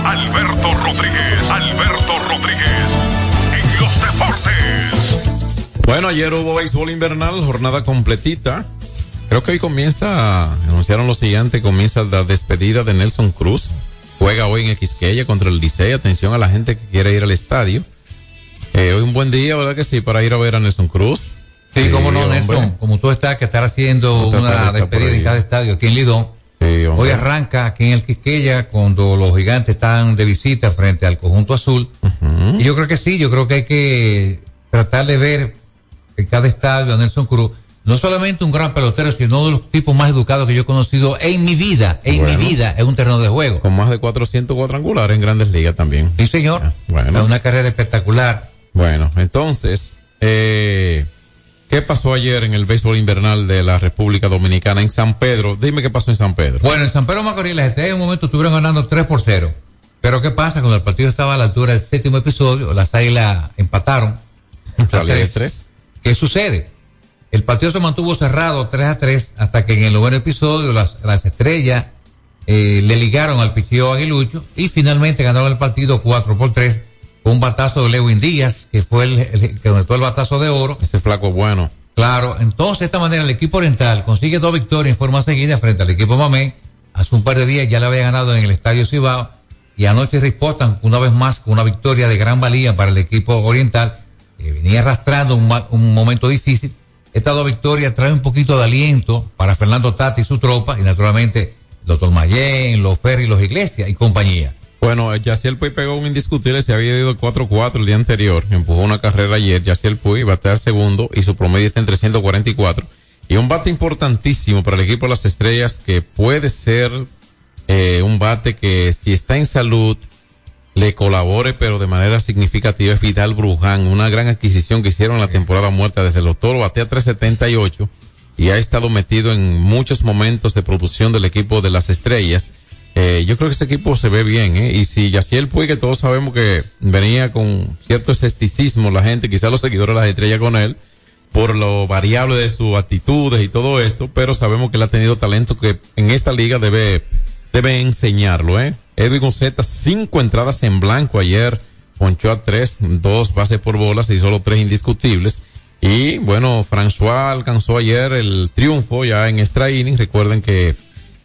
Alberto Rodríguez, Alberto Rodríguez, en los deportes. Bueno, ayer hubo béisbol invernal, jornada completita. Creo que hoy comienza, anunciaron lo siguiente, comienza la despedida de Nelson Cruz. Juega hoy en Xqueya contra el Licey. Atención a la gente que quiere ir al estadio. Eh, hoy un buen día, ¿verdad que sí? Para ir a ver a Nelson Cruz. Sí, cómo no, hombre. Nelson. Como tú estás, que estar haciendo una despedida en cada estadio aquí en Lidón. Sí. Hoy arranca aquí en el Quisqueya cuando los gigantes están de visita frente al conjunto azul. Y yo creo que sí, yo creo que hay que tratar de ver en cada estadio a Nelson Cruz no solamente un gran pelotero, sino uno de los tipos más educados que yo he conocido en mi vida, en Bueno. mi vida, en un terreno de juego. Con más de 400 cuadrangulares en grandes ligas también. Sí, señor. Bueno. Una carrera espectacular. Bueno, entonces, eh, ¿qué pasó ayer en el béisbol invernal de la República Dominicana en San Pedro? Dime qué pasó en San Pedro. Bueno, en San Pedro Macorís, las estrellas en un momento estuvieron ganando 3 por 0. Pero ¿qué pasa? Cuando el partido estaba a la altura del séptimo episodio, las águilas empataron. A tres. tres. ¿Qué sucede? El partido se mantuvo cerrado 3 a 3 hasta que en el noveno episodio las, las estrellas eh, le ligaron al picheo aguilucho y finalmente ganaron el partido 4 por 3 con un batazo de Lewin Díaz, que fue el, el que conectó el batazo de oro. Ese flaco bueno. Claro, entonces de esta manera el equipo oriental consigue dos victorias en forma seguida frente al equipo Mamé. Hace un par de días ya le había ganado en el Estadio Cibao y anoche reportan una vez más con una victoria de gran valía para el equipo oriental que venía arrastrando un, momento difícil. Estas dos victorias traen un poquito de aliento para Fernando Tati y su tropa y naturalmente el doctor Mayén, los Ferry, los Iglesias y compañía. Bueno, eh, Yaciel Puy pegó un indiscutible, se había ido 4-4 el día anterior, empujó una carrera ayer, Yaciel Puy batea segundo y su promedio está en 344. Y un bate importantísimo para el equipo de las estrellas que puede ser eh, un bate que si está en salud le colabore pero de manera significativa es Vidal Bruján, una gran adquisición que hicieron en la temporada muerta desde los toros, batea 378 y ha estado metido en muchos momentos de producción del equipo de las estrellas. Eh, yo creo que ese equipo se ve bien, ¿eh? Y si Yaciel Puig, que todos sabemos que venía con cierto escepticismo la gente, quizás los seguidores de las estrellas con él, por lo variable de sus actitudes y todo esto, pero sabemos que él ha tenido talento que en esta liga debe, debe enseñarlo, ¿eh? Edwin Gonzeta, cinco entradas en blanco ayer, ponchó a tres, dos bases por bolas y solo tres indiscutibles. Y bueno, François alcanzó ayer el triunfo ya en extra inning. Recuerden que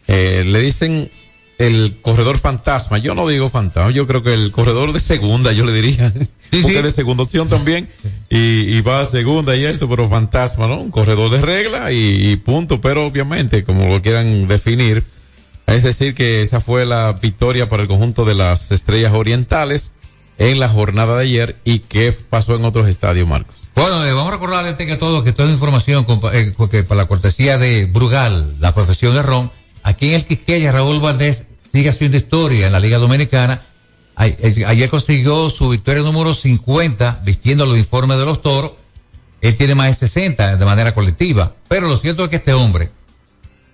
eh, le dicen el corredor fantasma. Yo no digo fantasma, yo creo que el corredor de segunda, yo le diría. Porque de segunda opción también. Y, y va a segunda y esto, pero fantasma, ¿no? Un corredor de regla y, y punto. Pero obviamente, como lo quieran definir, es decir, que esa fue la victoria para el conjunto de las estrellas orientales en la jornada de ayer. ¿Y qué pasó en otros estadios, Marcos? Bueno, eh, vamos a recordarles que todo, que toda información compa- eh, que para la cortesía de Brugal, la profesión de Ron, aquí en el Quisqueya, Raúl Valdés sigue haciendo historia en la Liga Dominicana. Ayer consiguió su victoria número 50 vistiendo los informes de los toros. Él tiene más de 60 de manera colectiva. Pero lo cierto es que este hombre,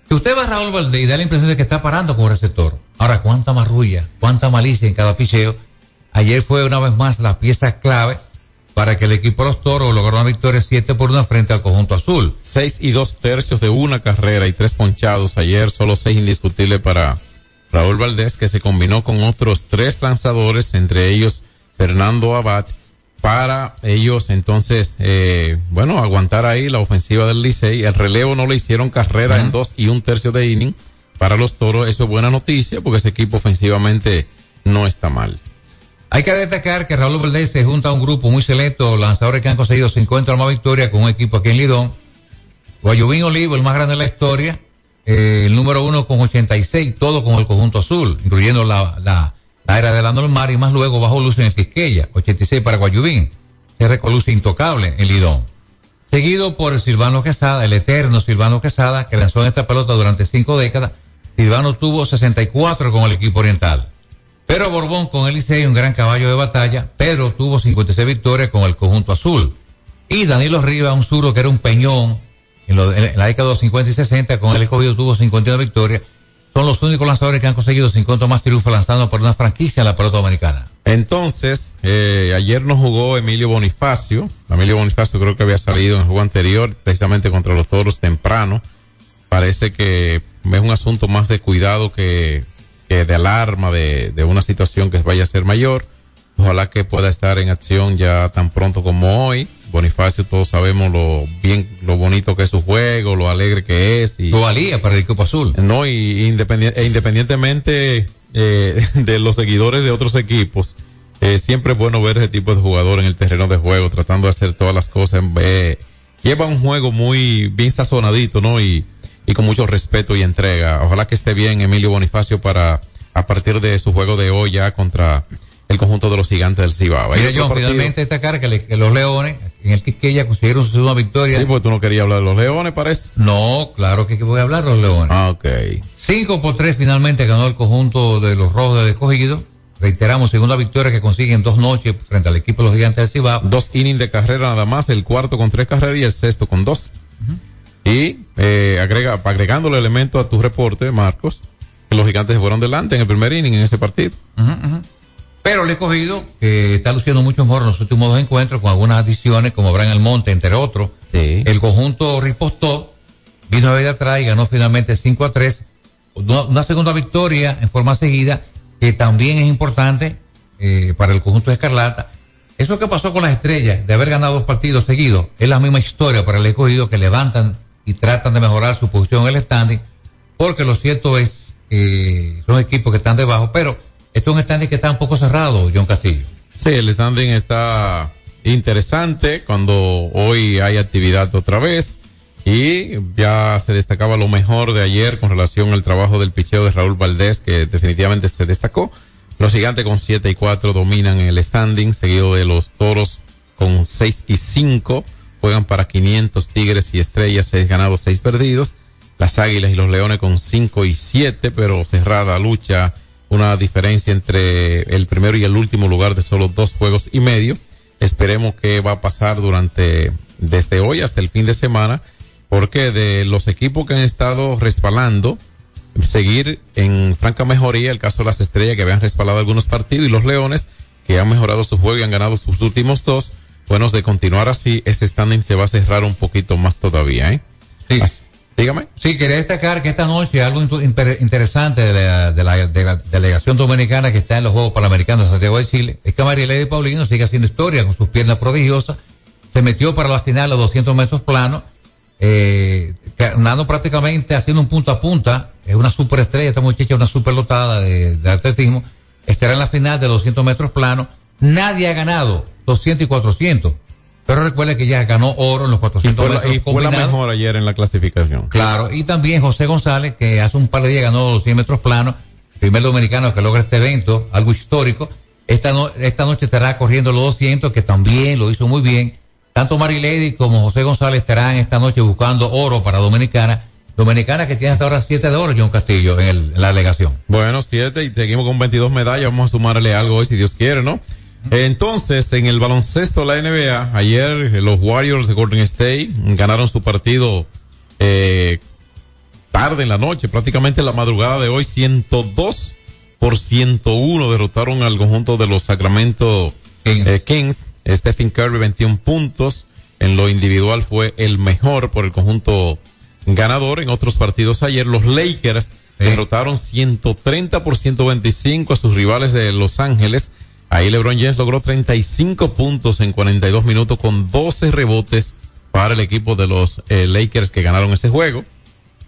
que usted va a Raúl Valdés y da la impresión de que está parando con receptor. Ahora, cuánta marrulla, cuánta malicia en cada picheo. Ayer fue una vez más la pieza clave para que el equipo de los toros lograra una victoria 7 por 1 frente al conjunto azul. Seis y dos tercios de una carrera y tres ponchados ayer, solo seis indiscutibles para Raúl Valdés, que se combinó con otros tres lanzadores, entre ellos Fernando Abad, para ellos entonces, eh, bueno, aguantar ahí la ofensiva del Licey. El relevo no le hicieron carrera en dos y un tercio de inning para los toros. Eso es buena noticia porque ese equipo ofensivamente no está mal. Hay que destacar que Raúl Valdés se junta a un grupo muy selecto, lanzadores que han conseguido 50 o más victorias con un equipo aquí en Lidón. Guayubín Olivo, el más grande de la historia, eh, el número uno con 86, todo con el conjunto azul, incluyendo la, la, la era de Lando Mar y más luego bajo luz en Quisqueya, 86 para Guayubín, se luz intocable en Lidón. Seguido por el Silvano Quesada, el eterno Silvano Quesada, que lanzó en esta pelota durante cinco décadas. Silvano tuvo 64 con el equipo oriental. Pero Borbón con el Licey, un gran caballo de batalla. Pedro tuvo 56 victorias con el conjunto azul. Y Danilo Rivas, un zurdo que era un peñón, en, la década de los 50 y 60, con el escogido tuvo 51 victorias. Son los únicos lanzadores que han conseguido 50 o más triunfos lanzando por una franquicia en la pelota dominicana. Entonces, eh, ayer no jugó Emilio Bonifacio. Emilio Bonifacio creo que había salido en el juego anterior, precisamente contra los toros temprano. Parece que es un asunto más de cuidado que, que de alarma de, de una situación que vaya a ser mayor. Ojalá que pueda estar en acción ya tan pronto como hoy. Bonifacio, todos sabemos lo bien, lo bonito que es su juego, lo alegre que es. Y, Lo valía para el equipo azul. no, y independien- e independientemente eh, de los seguidores de otros equipos, eh, siempre es bueno ver ese tipo de jugador en el terreno de juego, tratando de hacer todas las cosas. eh, lleva un juego muy bien sazonadito, ¿no? Y, y con mucho respeto y entrega. Ojalá que esté bien Emilio Bonifacio para, a partir de su juego de hoy ya contra el conjunto de los gigantes del Cibao. Mira, John, partido- finalmente destacar que, le- que los Leones, en el Quisqueya, consiguieron su segunda victoria. Sí, porque tú no querías hablar de los Leones, parece. No, claro que voy a hablar de los Leones. Ah, ok. 5 por 3 finalmente ganó el conjunto de los Rojos de Escogido. Reiteramos, segunda victoria que consiguen dos noches frente al equipo de los Gigantes del Cibao. Dos innings de carrera nada más, el cuarto con tres carreras y el sexto con dos. Y eh, agrega, agregándole elemento a tu reporte, Marcos, que los gigantes se fueron delante en el primer inning en ese partido. Pero el escogido, que está luciendo mucho mejor en los últimos dos encuentros, con algunas adiciones, como Bran Almonte, entre otros. El conjunto ripostó, vino a ver atrás y ganó finalmente 5 a 3. Una, una segunda victoria en forma seguida, que también es importante eh, para el conjunto de Escarlata. Eso que pasó con las estrellas, de haber ganado dos partidos seguidos, es la misma historia para el escogido que levantan y tratan de mejorar su posición en el standing, porque lo cierto es que son equipos que están debajo, pero esto es un standing que está un poco cerrado, John Castillo. Sí, el standing está interesante cuando hoy hay actividad otra vez y ya se destacaba lo mejor de ayer con relación al trabajo del picheo de Raúl Valdés que definitivamente se destacó. Los gigantes con 7 y 4 dominan el standing, seguido de los toros con 6 y 5, juegan para 500 tigres y estrellas, 6 ganados, 6 perdidos. Las águilas y los leones con 5 y 7, pero cerrada lucha, una diferencia entre el primero y el último lugar de solo dos juegos y medio. Esperemos que va a pasar durante, desde hoy hasta el fin de semana, porque de los equipos que han estado respaldando, seguir en franca mejoría el caso de las estrellas que habían respaldado algunos partidos y los leones que han mejorado su juego y han ganado sus últimos dos. Bueno, de continuar así, ese standing se va a cerrar un poquito más todavía, ¿eh? Sí. Así- dígame. Sí, quería destacar que esta noche algo interesante de la, de, la, de la delegación dominicana que está en los Juegos Panamericanos de Santiago de Chile es que María Lady Paulino sigue haciendo historia con sus piernas prodigiosas. Se metió para la final a 200 metros planos, eh, ganando prácticamente haciendo un punto a punta. Es una superestrella, esta muchacha es una superlotada de, de atletismo. Estará en la final de 200 metros planos. Nadie ha ganado 200 y 400. Pero recuerde que ya ganó oro en los Y 400 fue, la, metros y fue la mejor ayer en la clasificación. Claro, y también José González, que hace un par de días ganó los 100 metros planos, primer dominicano que logra este evento, algo histórico. Esta, no- esta noche estará corriendo los 200, que también lo hizo muy bien. Tanto Marilady como José González estarán esta noche buscando oro para Dominicana. Dominicana que tiene hasta ahora 7 de oro, John Castillo, en, el- en la delegación. Bueno, siete y seguimos con 22 medallas. Vamos a sumarle algo hoy si Dios quiere, ¿no? Entonces, en el baloncesto de la NBA, ayer eh, los Warriors de Golden State ganaron su partido eh, tarde en la noche, prácticamente en la madrugada de hoy, 102 por 101 derrotaron al conjunto de los Sacramento eh, Kings. Stephen Curry 21 puntos. En lo individual fue el mejor por el conjunto ganador. En otros partidos ayer, los Lakers derrotaron 130 por 125 a sus rivales de Los Ángeles. Ahí LeBron James logró 35 puntos en 42 minutos con 12 rebotes para el equipo de los eh, Lakers que ganaron ese juego.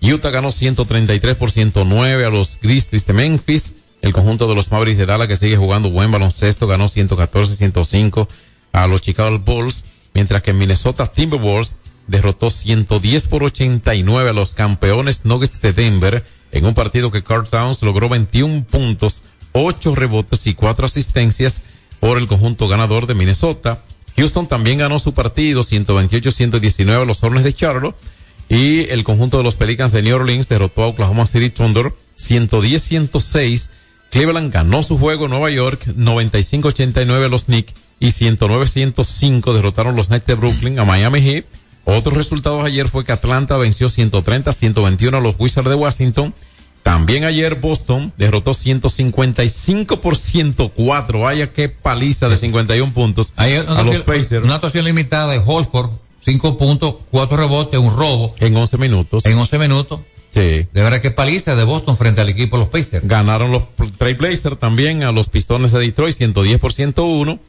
Utah ganó 133 por 109 a los Grizzlies de Memphis. El conjunto de los Mavericks de Dallas que sigue jugando buen baloncesto ganó 114-105 a los Chicago Bulls. Mientras que Minnesota Timberwolves derrotó 110 por 89 a los campeones Nuggets de Denver en un partido que Carl Towns logró 21 puntos, 8 rebotes y 4 asistencias por el conjunto ganador de Minnesota. Houston también ganó su partido 128-119 a los Hornets de Charlotte. Y el conjunto de los Pelicans de New Orleans derrotó a Oklahoma City Thunder 110-106. Cleveland ganó su juego en Nueva York 95-89 a los Knicks y 109-105 derrotaron los Nets de Brooklyn a Miami Heat. Otros resultados ayer fue que Atlanta venció 130-121 a los Wizards de Washington. También ayer Boston derrotó 155 por 104. Vaya qué paliza de 51 puntos Hay a los Pacers una actuación limitada de Holford, 5 puntos, 4 rebotes, un robo. en 11 minutos. En 11 minutos. Sí. De verdad que paliza de Boston frente al equipo de los Pacers. Ganaron los Trailblazers también a los Pistones de Detroit 110 por 101.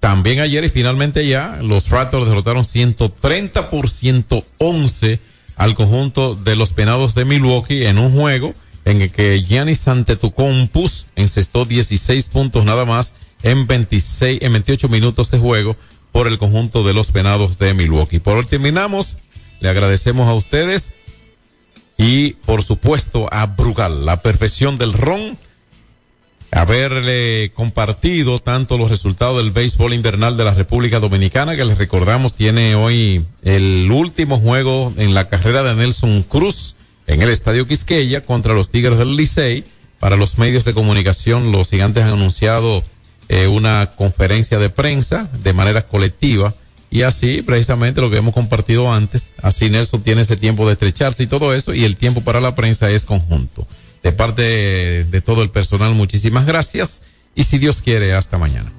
También ayer y finalmente ya los Raptors derrotaron 130 por 111 al conjunto de los Penados de Milwaukee en un juego en el que Giannis Antetokounmpo encestó 16 puntos nada más en 26 en 28 minutos de juego por el conjunto de los Penados de Milwaukee. Por hoy terminamos. Le agradecemos a ustedes y por supuesto a Brugal, la perfección del ron haberle compartido tanto los resultados del béisbol invernal de la República Dominicana, que les recordamos tiene hoy el último juego en la carrera de Nelson Cruz en el Estadio Quisqueya contra los Tigres del Licey. Para los medios de comunicación, los gigantes han anunciado eh, una conferencia de prensa de manera colectiva y así precisamente lo que hemos compartido antes, así Nelson tiene ese tiempo de estrecharse y todo eso y el tiempo para la prensa es conjunto de parte de, todo el personal, muchísimas gracias y si Dios quiere, hasta mañana.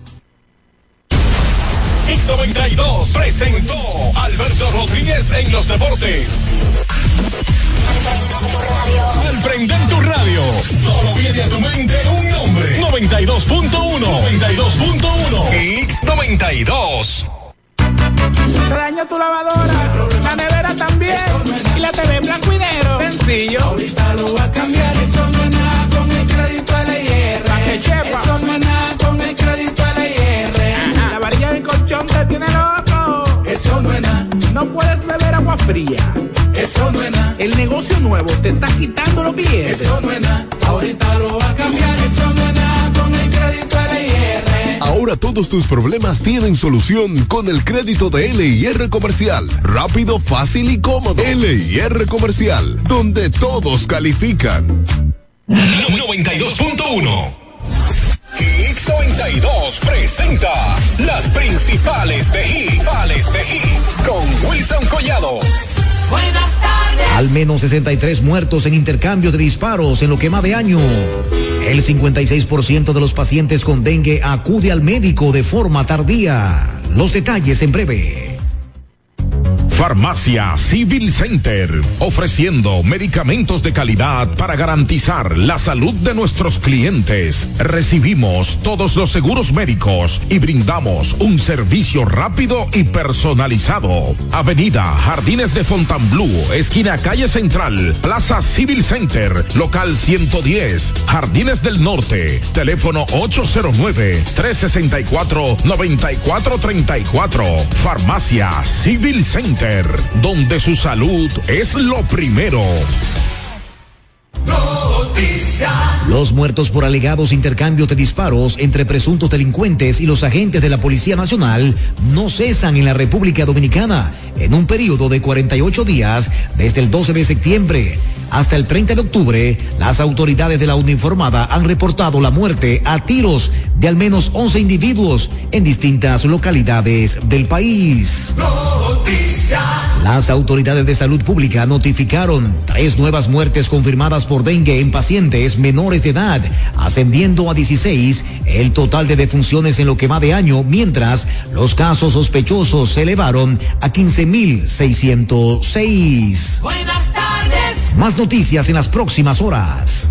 X92 presentó Alberto Rodríguez en los deportes. Al prender tu radio, solo viene a tu mente un nombre. 92.1. 92.1. X92. Se dañó tu lavadora, la nevera también. Y la TV en blanco y negro. Sencillo. Ahorita lo va a cambiar. Eso no es nada con el crédito LIR. Eso no es nada con el crédito LIR. La varilla de colchón te tiene loco. No es nada. No puedes beber agua fría. Eso no es nada. El negocio nuevo te está quitando los clientes. Eso no es nada. Ahorita lo va a cambiar. Eso no es nada con el crédito LIR. Ahora todos tus problemas tienen solución con el crédito de LIR Comercial. Rápido, fácil y cómodo. LIR Comercial, donde todos califican. 92.1 X92 presenta las principales de hits, de hits con Wilson Collado. Buenas tardes. Al menos 63 muertos en intercambio de disparos en lo que va de año. El 56% de los pacientes con dengue acude al médico de forma tardía. Los detalles en breve. Farmacia Civil Center, ofreciendo medicamentos de calidad para garantizar la salud de nuestros clientes. Recibimos todos los seguros médicos y brindamos un servicio rápido y personalizado. Avenida Jardines de Fontainebleau, esquina calle Central, Plaza Civil Center, local 110, Jardines del Norte, teléfono 809-364-9434. Farmacia Civil Center donde su salud es lo primero. Los muertos por alegados intercambios de disparos entre presuntos delincuentes y los agentes de la Policía Nacional no cesan en la República Dominicana en un periodo de 48 días desde el 12 de septiembre. Hasta el 30 de octubre, las autoridades de la uniformada han reportado la muerte a tiros de al menos 11 individuos en distintas localidades del país. Las autoridades de salud pública notificaron tres nuevas muertes confirmadas por dengue en pacientes menores de edad, ascendiendo a 16 el total de defunciones en lo que va de año, mientras los casos sospechosos se elevaron a 15.606. Buenas tardes. Más noticias en las próximas horas.